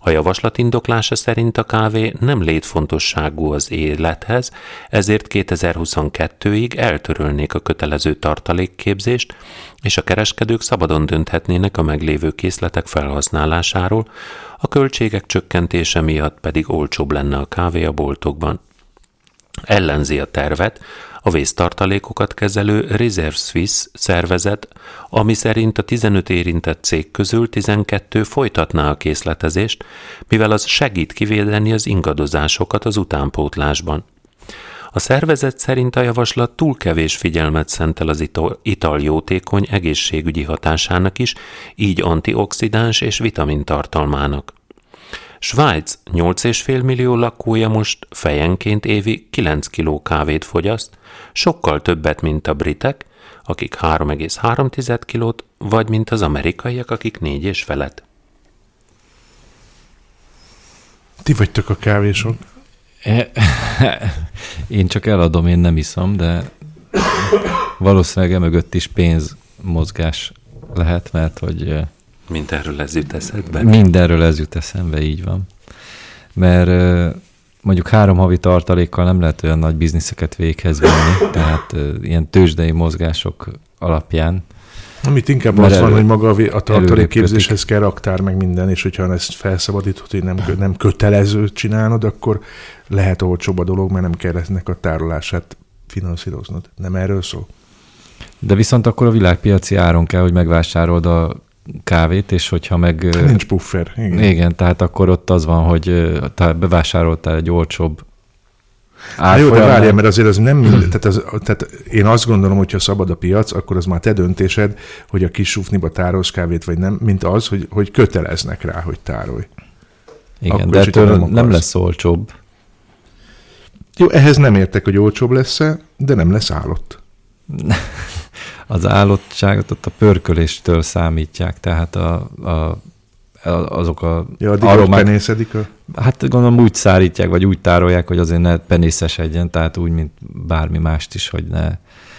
A javaslat indoklása szerint a kávé nem létfontosságú az élethez, ezért 2022-ig eltörölnék a kötelező tartalékképzést, és a kereskedők szabadon dönthetnének a meglévő készletek felhasználásáról, a költségek csökkentése miatt pedig olcsóbb lenne a kávé a boltokban. Ellenzi a tervet a vésztartalékokat kezelő Reserve Swiss szervezet, ami szerint a 15 érintett cég közül 12 folytatná a készletezést, mivel az segít kivédeni az ingadozásokat az utánpótlásban. A szervezet szerint a javaslat túl kevés figyelmet szentel az ital jótékony egészségügyi hatásának is, így antioxidáns és vitamintartalmának. Svájc 8,5 millió lakója most fejenként évi 9 kiló kávét fogyaszt, sokkal többet, mint a britek, akik 3,3 kilót, vagy mint az amerikaiak, akik négy és felett. Ti vagytok a kávésok. E, én csak eladom, én nem iszom, de valószínűleg emögött is pénzmozgás lehet, mert hogy Mindenről ez jut eszedbe? Mindenről ez jut eszembe, így van. Mert mondjuk három havi tartalékkal nem lehet olyan nagy bizniszeket véghez venni, tehát ilyen tőzsdei mozgások alapján. Amit inkább az van, hogy maga a tartalékképzéshez kell raktár, meg minden, és hogyha ezt felszabadítod, hogy nem, nem kötelező csinálnod, akkor lehet olcsóbb a dolog, mert nem kell ennek a tárolását finanszíroznod. Nem erről szól? De viszont akkor a világpiaci áron kell, hogy megvásárold a kávét, és hogyha meg... Nincs puffer. Igen. igen, tehát akkor ott az van, hogy te bevásároltál egy olcsóbb Hát jó, de várjál, mert azért az nem mind, tehát, az, tehát én azt gondolom, hogy ha szabad a piac, akkor az már te döntésed, hogy a kis sufniba tárolsz kávét, vagy nem, mint az, hogy, hogy köteleznek rá, hogy tárolj. Igen, akkor de ettől nem, nem lesz olcsóbb. Jó, ehhez nem értek, hogy olcsóbb lesz-e, de nem lesz állott. az állottságot ott a pörköléstől számítják, tehát a, a azok a ja, aromák... penészedik a... Hát gondolom úgy szárítják, vagy úgy tárolják, hogy azért ne penészesedjen, tehát úgy, mint bármi mást is, hogy ne...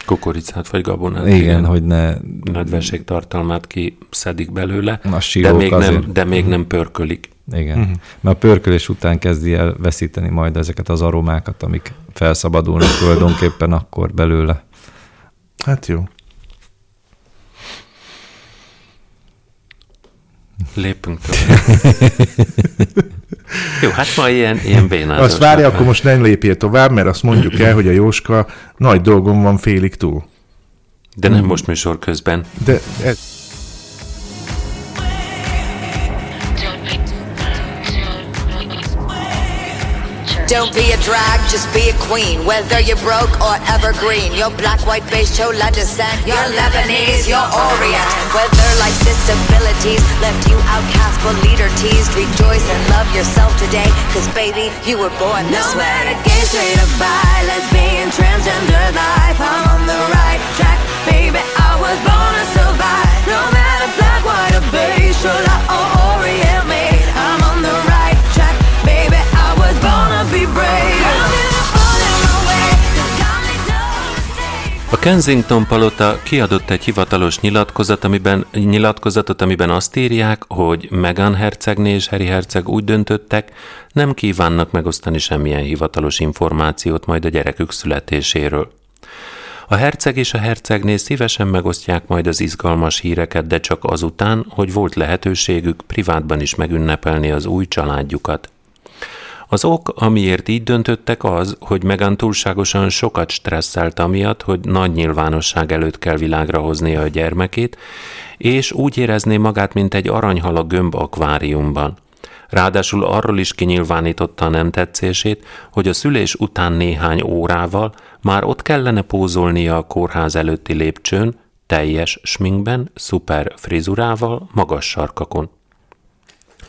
Kukoricát vagy gabonát. Igen, igen. hogy ne... Nedvesség tartalmát kiszedik belőle, de még, nem, de még nem pörkölik. Igen, uh-huh. mert a pörkölés után kezdi el veszíteni majd ezeket az aromákat, amik felszabadulnak tulajdonképpen akkor belőle. Hát jó. Lépünk tovább. Jó, hát ma ilyen, ilyen bénázás. Azt várja, akkor most nem lépjél tovább, mert azt mondjuk el, hogy a Jóska nagy dolgom van félig túl. De nem hmm. most műsor közben. De ez... Don't be a drag, just be a queen. Whether you're broke or evergreen, your black, white, beige, chola descent, you're Lebanese, you're Orient. Whether life's disabilities left you outcast but leader teased, rejoice and love yourself today, cause baby, you were born this no way. No matter gay, straight or bi, lesbian, transgender life, I'm on the right track, baby, I was born to survive. No matter black, white or beige, chola or A Kensington palota kiadott egy hivatalos nyilatkozat, amiben, nyilatkozatot, amiben azt írják, hogy Meghan hercegné és Harry herceg úgy döntöttek, nem kívánnak megosztani semmilyen hivatalos információt majd a gyerekük születéséről. A herceg és a hercegné szívesen megosztják majd az izgalmas híreket, de csak azután, hogy volt lehetőségük privátban is megünnepelni az új családjukat. Az ok, amiért így döntöttek az, hogy Megan túlságosan sokat stresszelt amiatt, hogy nagy nyilvánosság előtt kell világra hoznia a gyermekét, és úgy érezné magát, mint egy aranyhal a gömb akváriumban. Ráadásul arról is kinyilvánította a nem tetszését, hogy a szülés után néhány órával már ott kellene pózolnia a kórház előtti lépcsőn, teljes sminkben, szuper frizurával, magas sarkakon.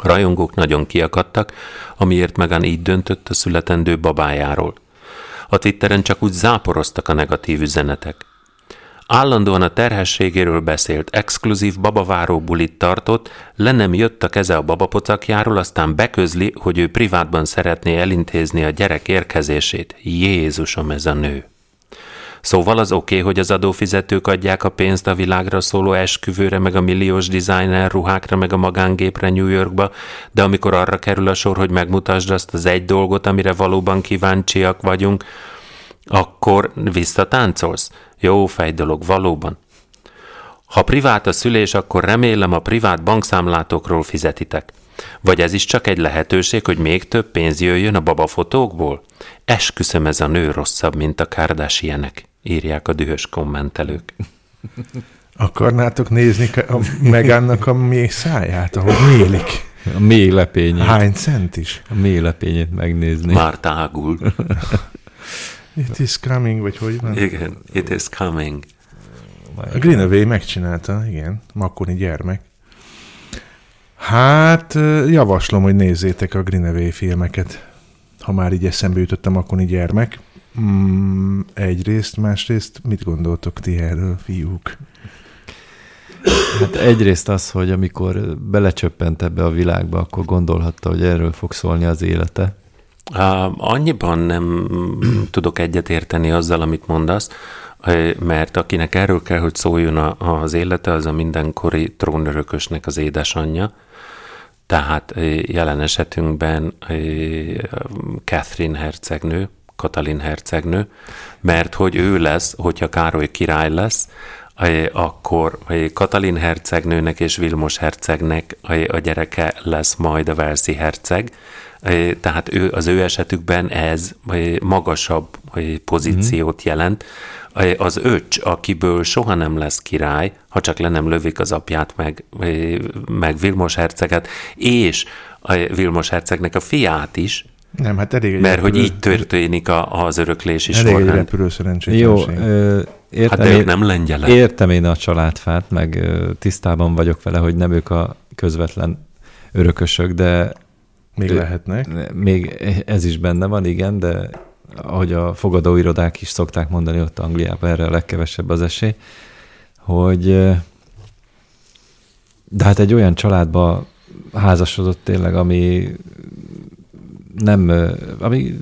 Rajongók nagyon kiakadtak, amiért Megan így döntött a születendő babájáról. A Twitteren csak úgy záporoztak a negatív üzenetek. Állandóan a terhességéről beszélt, exkluzív babaváró bulit tartott, le nem jött a keze a babapocakjáról, aztán beközli, hogy ő privátban szeretné elintézni a gyerek érkezését. Jézusom, ez a nő! Szóval az oké, okay, hogy az adófizetők adják a pénzt a világra szóló esküvőre, meg a milliós designer ruhákra, meg a magángépre New Yorkba, de amikor arra kerül a sor, hogy megmutasd azt az egy dolgot, amire valóban kíváncsiak vagyunk, akkor visszatáncolsz? Jó fej dolog, valóban. Ha privát a szülés, akkor remélem a privát bankszámlátokról fizetitek. Vagy ez is csak egy lehetőség, hogy még több pénz jöjjön a babafotókból? Esküszöm ez a nő rosszabb, mint a Kardashianek írják a dühös kommentelők. Akarnátok nézni a Megánnak a mély száját, ahogy nyílik? A mély lepényét. Hány cent is? A mély lepényét megnézni. Már tágul. It is coming, vagy hogy van? Igen, it is coming. A Greenaway megcsinálta, igen, Makoni gyermek. Hát, javaslom, hogy nézzétek a Greenaway filmeket, ha már így eszembe jutott a Makoni gyermek. Mm, egyrészt, másrészt mit gondoltok ti erről, fiúk? Hát egyrészt az, hogy amikor belecsöppent ebbe a világba, akkor gondolhatta, hogy erről fog szólni az élete. Uh, annyiban nem tudok egyetérteni azzal, amit mondasz, mert akinek erről kell, hogy szóljon az élete, az a mindenkori trónörökösnek az édesanyja. Tehát jelen esetünkben Catherine hercegnő, Katalin hercegnő, mert hogy ő lesz, hogyha Károly király lesz, akkor Katalin hercegnőnek és Vilmos hercegnek a gyereke lesz majd a Velszi herceg, tehát ő, az ő esetükben ez magasabb pozíciót mhm. jelent. Az öcs, akiből soha nem lesz király, ha csak le nem lövik az apját, meg, meg Vilmos herceget, és a Vilmos hercegnek a fiát is, nem, hát elég egy Mert repülő... hogy így történik a, az öröklés is. Elég egy repülő Jó, ö, értem, hát de ők nem lengyelek. Értem én a családfát, meg ö, tisztában vagyok vele, hogy nem ők a közvetlen örökösök, de... Még ő, lehetnek. Még ez is benne van, igen, de ahogy a fogadóirodák is szokták mondani ott Angliában, erre a legkevesebb az esély, hogy de hát egy olyan családba házasodott tényleg, ami nem, ami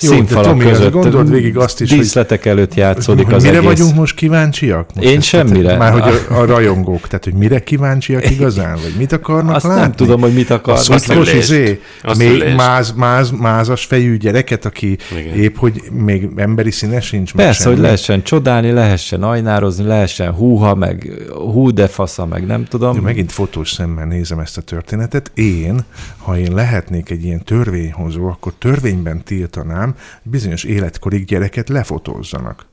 színfalak között. Gondold végig azt is, díszletek hogy, előtt játszódik hogy az mire egész. vagyunk most kíváncsiak? Most Én semmire. Tehát, már hogy a, a, rajongók, tehát hogy mire kíváncsiak igazán, vagy mit akarnak azt látni? nem tudom, hogy mit akarnak. Azt szutros, izé, még máz, máz, mázas fejű gyereket, aki Igen. épp, hogy még emberi színe sincs. Persze, hogy lehessen csodálni, lehessen ajnározni, lehessen húha, meg hú de fasza, meg nem tudom. De megint fotós szemmel nézem ezt a történetet. Én, ha én lehetnék egy ilyen törvényhozó, akkor törvényben tiltanám, hogy bizonyos életkorig gyereket lefotózzanak.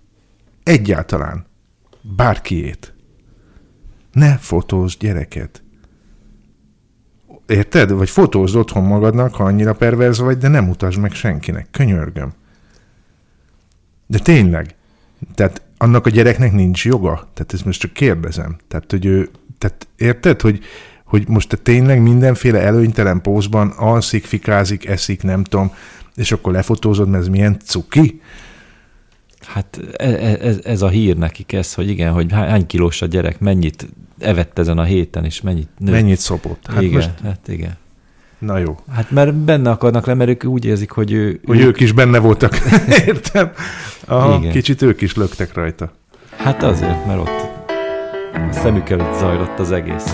Egyáltalán. Bárkiét. Ne fotózz gyereket. Érted? Vagy fotózd otthon magadnak, ha annyira perverz vagy, de nem mutasd meg senkinek. Könyörgöm. De tényleg. Tehát annak a gyereknek nincs joga. Tehát ezt most csak kérdezem. Tehát, hogy ő, tehát érted, hogy, hogy most te tényleg mindenféle előnytelen pózban alszik, fikázik, eszik, nem tudom, és akkor lefotózod, mert ez milyen cuki? Hát ez, ez, ez a hír nekik ez, hogy igen, hogy hány kilós a gyerek, mennyit evett ezen a héten, és mennyit nőtt. Mennyit szopott. Hát igen, most... hát igen. Na jó. Hát mert benne akarnak le, mert ők úgy érzik, hogy ő... Hogy ők, ők is benne voltak. Értem? Aha, Igen. kicsit ők is löktek rajta. Hát azért, mert ott a szemük előtt zajlott az egész.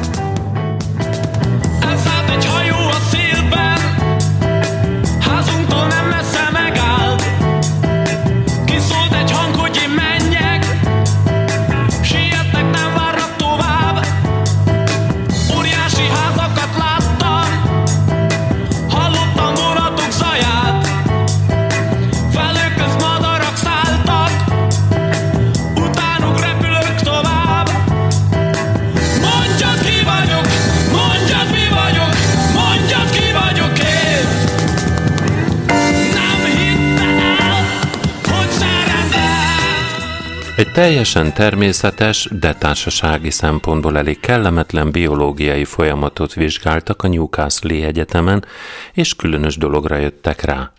Teljesen természetes, de társasági szempontból elég kellemetlen biológiai folyamatot vizsgáltak a Newcastle Egyetemen, és különös dologra jöttek rá.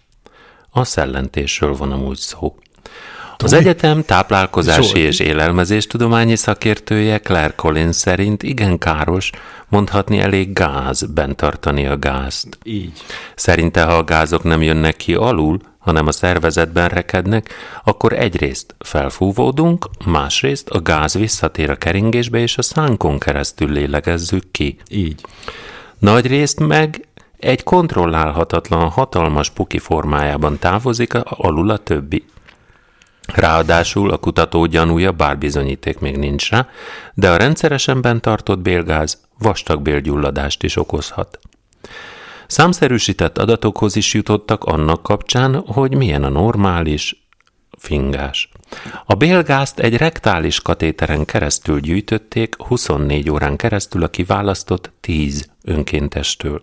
A szellentésről van amúgy szó. Az egyetem táplálkozási és élelmezéstudományi szakértője Claire Collins szerint igen káros, mondhatni elég gáz bent tartani a gázt. Így. Szerinte, ha a gázok nem jönnek ki alul, hanem a szervezetben rekednek, akkor egyrészt felfúvódunk, másrészt a gáz visszatér a keringésbe, és a szánkon keresztül lélegezzük ki. Így. Nagyrészt meg egy kontrollálhatatlan, hatalmas puki formájában távozik alul a többi. Ráadásul a kutató gyanúja, bár bizonyíték még nincs rá, de a rendszeresen bent tartott bélgáz vastagbélgyulladást is okozhat. Számszerűsített adatokhoz is jutottak annak kapcsán, hogy milyen a normális fingás. A bélgázt egy rektális katéteren keresztül gyűjtötték 24 órán keresztül a kiválasztott 10 önkéntestől.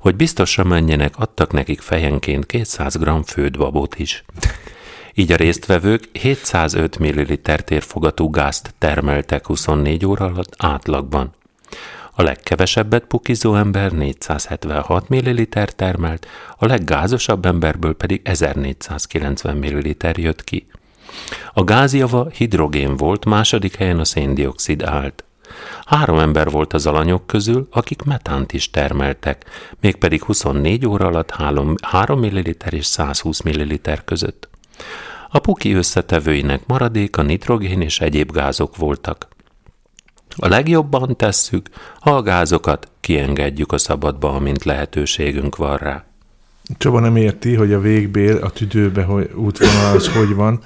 Hogy biztosra menjenek, adtak nekik fejenként 200 g fődbabot is. Így a résztvevők 705 ml térfogatú gázt termeltek 24 óra alatt átlagban. A legkevesebbet pukizó ember 476 ml termelt, a leggázosabb emberből pedig 1490 ml jött ki. A gázjava hidrogén volt, második helyen a széndiokszid állt. Három ember volt az alanyok közül, akik metánt is termeltek, mégpedig 24 óra alatt 3 ml és 120 ml között. A puki összetevőinek maradéka nitrogén és egyéb gázok voltak. A legjobban tesszük, ha a gázokat kiengedjük a szabadba, amint lehetőségünk van rá. Csaba nem érti, hogy a végbél a tüdőbe hogy útvonal az hogy van.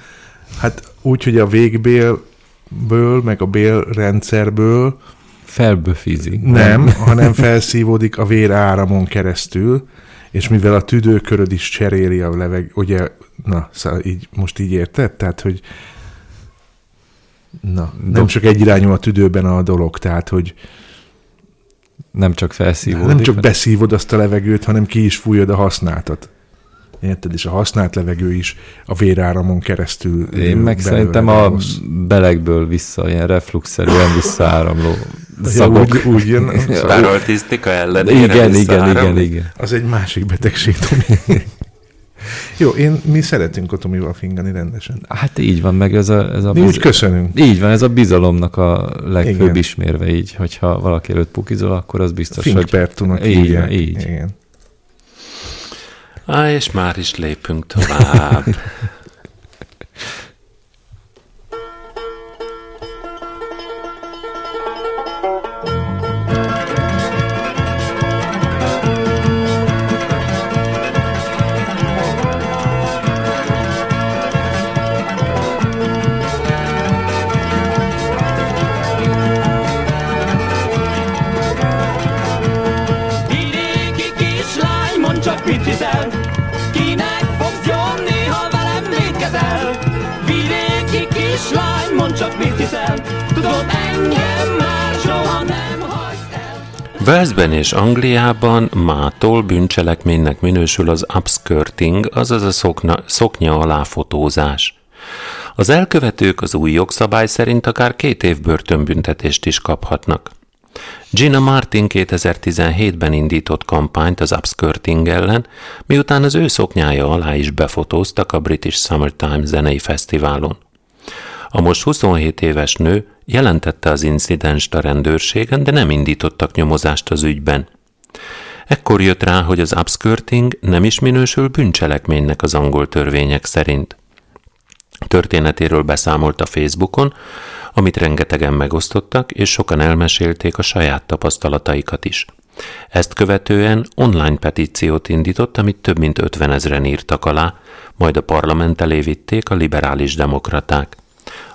Hát úgy, hogy a végbélből, meg a bélrendszerből felböfizik. Nem, hanem felszívódik a véráramon keresztül, és mivel a tüdőköröd is cseréli a leveg, ugye, na, szóval így, most így érted? Tehát, hogy Na, nem csak egy irányú a tüdőben a dolog, tehát, hogy nem csak felszívódik. Nem csak beszívod azt a levegőt, hanem ki is fújod a használtat. Érted? És a használt levegő is a véráramon keresztül. Én meg szerintem a rossz. belegből vissza, ilyen refluxzerűen visszaáramló szagok. Ja, úgy, úgy jön. Spároltisztika ellenére igen, igen, igen, igen. Az egy másik betegség, Jó, én, mi szeretünk a Tomival fingani rendesen. Hát így van, meg ez a... Ez a mi biz... úgy köszönünk. Így van, ez a bizalomnak a legfőbb Igen. ismérve így, hogyha valaki előtt pukizol, akkor az biztos, Finkpertunak hogy... Így, így. Igen. Á, és már is lépünk tovább. Velszben és Angliában mától bűncselekménynek minősül az upskirting, azaz a szokna, szoknya alá fotózás. Az elkövetők az új jogszabály szerint akár két év börtönbüntetést is kaphatnak. Gina Martin 2017-ben indított kampányt az upskirting ellen, miután az ő szoknyája alá is befotóztak a British Summertime zenei fesztiválon. A most 27 éves nő jelentette az incidenst a rendőrségen, de nem indítottak nyomozást az ügyben. Ekkor jött rá, hogy az upskirting nem is minősül bűncselekménynek az angol törvények szerint. Történetéről beszámolt a Facebookon, amit rengetegen megosztottak, és sokan elmesélték a saját tapasztalataikat is. Ezt követően online petíciót indított, amit több mint 50 ezeren írtak alá, majd a parlament elé vitték a liberális demokraták.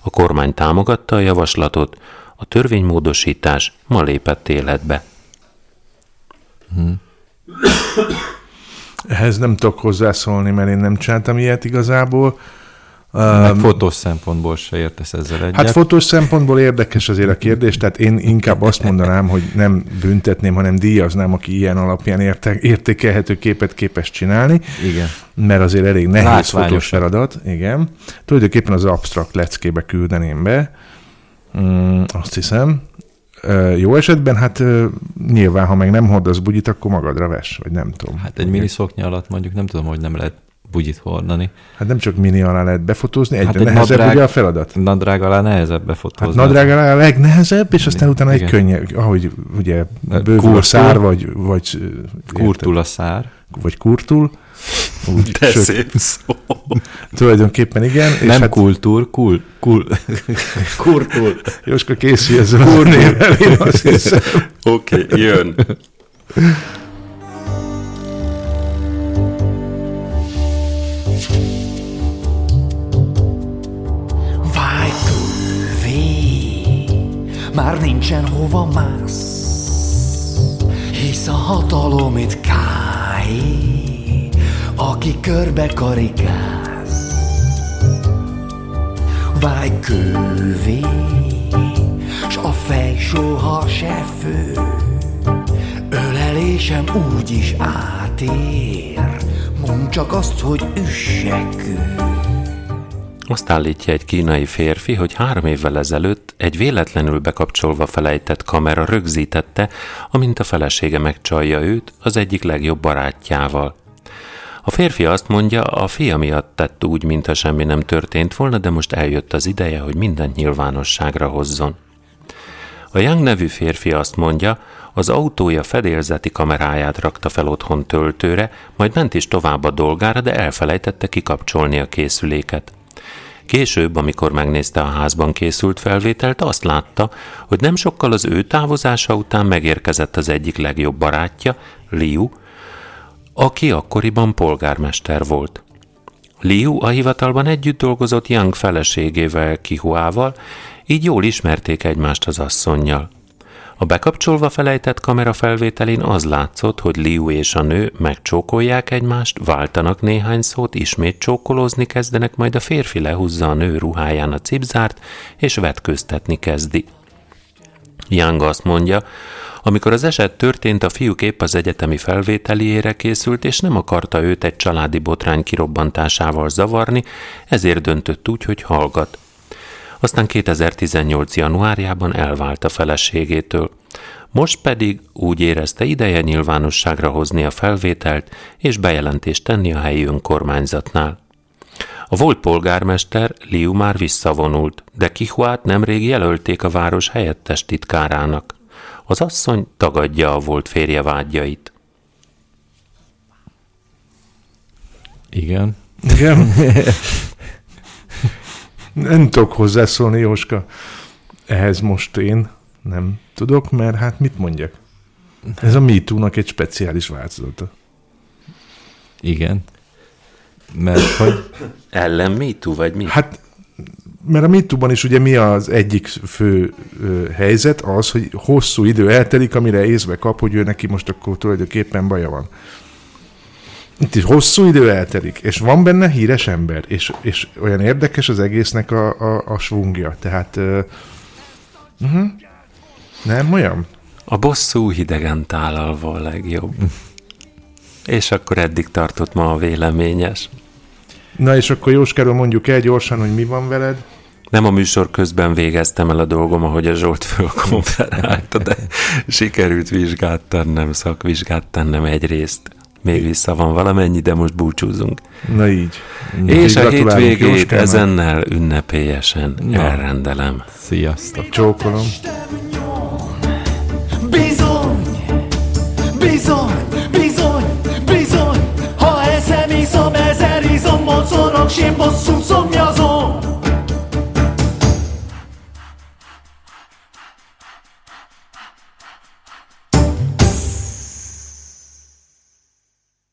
A kormány támogatta a javaslatot, a törvénymódosítás ma lépett életbe. Hmm. Ehhez nem tudok hozzászólni, mert én nem csináltam ilyet igazából. Meg um, fotós szempontból se értesz ezzel egyet. Hát fotós szempontból érdekes azért a kérdés, tehát én inkább azt mondanám, hogy nem büntetném, hanem díjaznám, aki ilyen alapján érte, értékelhető képet képes csinálni. Igen. Mert azért elég nehéz fotós feladat. Igen. Tulajdonképpen az abstrakt leckébe küldeném be. Mm, azt hiszem. Jó esetben, hát nyilván, ha meg nem hordasz bugyit, akkor magadra ves, vagy nem tudom. Hát egy mini szoknya alatt mondjuk nem tudom, hogy nem lehet bugyit hordani. Hát nem csak mini alá lehet befotózni, egyre hát egy nehezebb nadrág, ugye a feladat. Nadrág alá nehezebb befotózni. Hát nadrág alá a legnehezebb, és aztán utána Igen. egy könnyebb, ahogy ugye bővül kurtul, a szár, vagy... vagy kurtul a szár. Vagy kurtul. Úgy, De sőt, szép szó. Tulajdonképpen igen. És nem hát, kultúr, kul, kul, kurtul. Jóska készülj ezzel a névvel, én azt hiszem. Oké, okay, jön. Már nincsen hova mász, hisz a hatalom itt káj, aki körbe karikáz. Váj kővé, s a fej se fő, ölelésem úgy is átér, mondd csak azt, hogy üssek ő. Azt állítja egy kínai férfi, hogy három évvel ezelőtt egy véletlenül bekapcsolva felejtett kamera rögzítette, amint a felesége megcsalja őt az egyik legjobb barátjával. A férfi azt mondja, a fia miatt tett úgy, mintha semmi nem történt volna, de most eljött az ideje, hogy mindent nyilvánosságra hozzon. A Young nevű férfi azt mondja, az autója fedélzeti kameráját rakta fel otthon töltőre, majd ment is tovább a dolgára, de elfelejtette kikapcsolni a készüléket. Később, amikor megnézte a házban készült felvételt, azt látta, hogy nem sokkal az ő távozása után megérkezett az egyik legjobb barátja, Liu, aki akkoriban polgármester volt. Liu a hivatalban együtt dolgozott Yang feleségével, Kihuával, így jól ismerték egymást az asszonnyal. A bekapcsolva felejtett kamera felvételén az látszott, hogy Liu és a nő megcsókolják egymást, váltanak néhány szót, ismét csókolózni kezdenek, majd a férfi lehúzza a nő ruháján a cipzárt, és vetköztetni kezdi. Young azt mondja, amikor az eset történt, a fiúk épp az egyetemi felvételiére készült, és nem akarta őt egy családi botrány kirobbantásával zavarni, ezért döntött úgy, hogy hallgat aztán 2018. januárjában elvált a feleségétől. Most pedig úgy érezte ideje nyilvánosságra hozni a felvételt és bejelentést tenni a helyi önkormányzatnál. A volt polgármester Liu már visszavonult, de Kihuát nemrég jelölték a város helyettes titkárának. Az asszony tagadja a volt férje vágyait. Igen. Igen. nem tudok hozzászólni, Jóska. Ehhez most én nem tudok, mert hát mit mondjak? Ez a MeToo-nak egy speciális változata. Igen. Mert hogy... Ellen MeToo, vagy mi? Hát, mert a MeToo-ban is ugye mi az egyik fő ö, helyzet az, hogy hosszú idő eltelik, amire észbe kap, hogy ő neki most akkor tulajdonképpen baja van. Itt is hosszú idő eltelik, és van benne híres ember, és, és olyan érdekes az egésznek a, a, a svungja. Tehát uh, uh-huh. nem olyan? A bosszú hidegen tálalva a legjobb. és akkor eddig tartott ma a véleményes. Na és akkor Jóskáról mondjuk el gyorsan, hogy mi van veled. Nem a műsor közben végeztem el a dolgom, ahogy a Zsolt fölkonferálta, de sikerült vizsgát tennem, szakvizsgát tennem egyrészt. Még vissza van valamennyi, de most búcsúzunk. Na így. Na, És a hétvégét Jóskának. ezennel ünnepélyesen Na. elrendelem. Sziasztok. Csókolom. Bizony, bizony, bizony, bizony, ha eszem iszom, ezer izom, mocorog, sem szomjazom.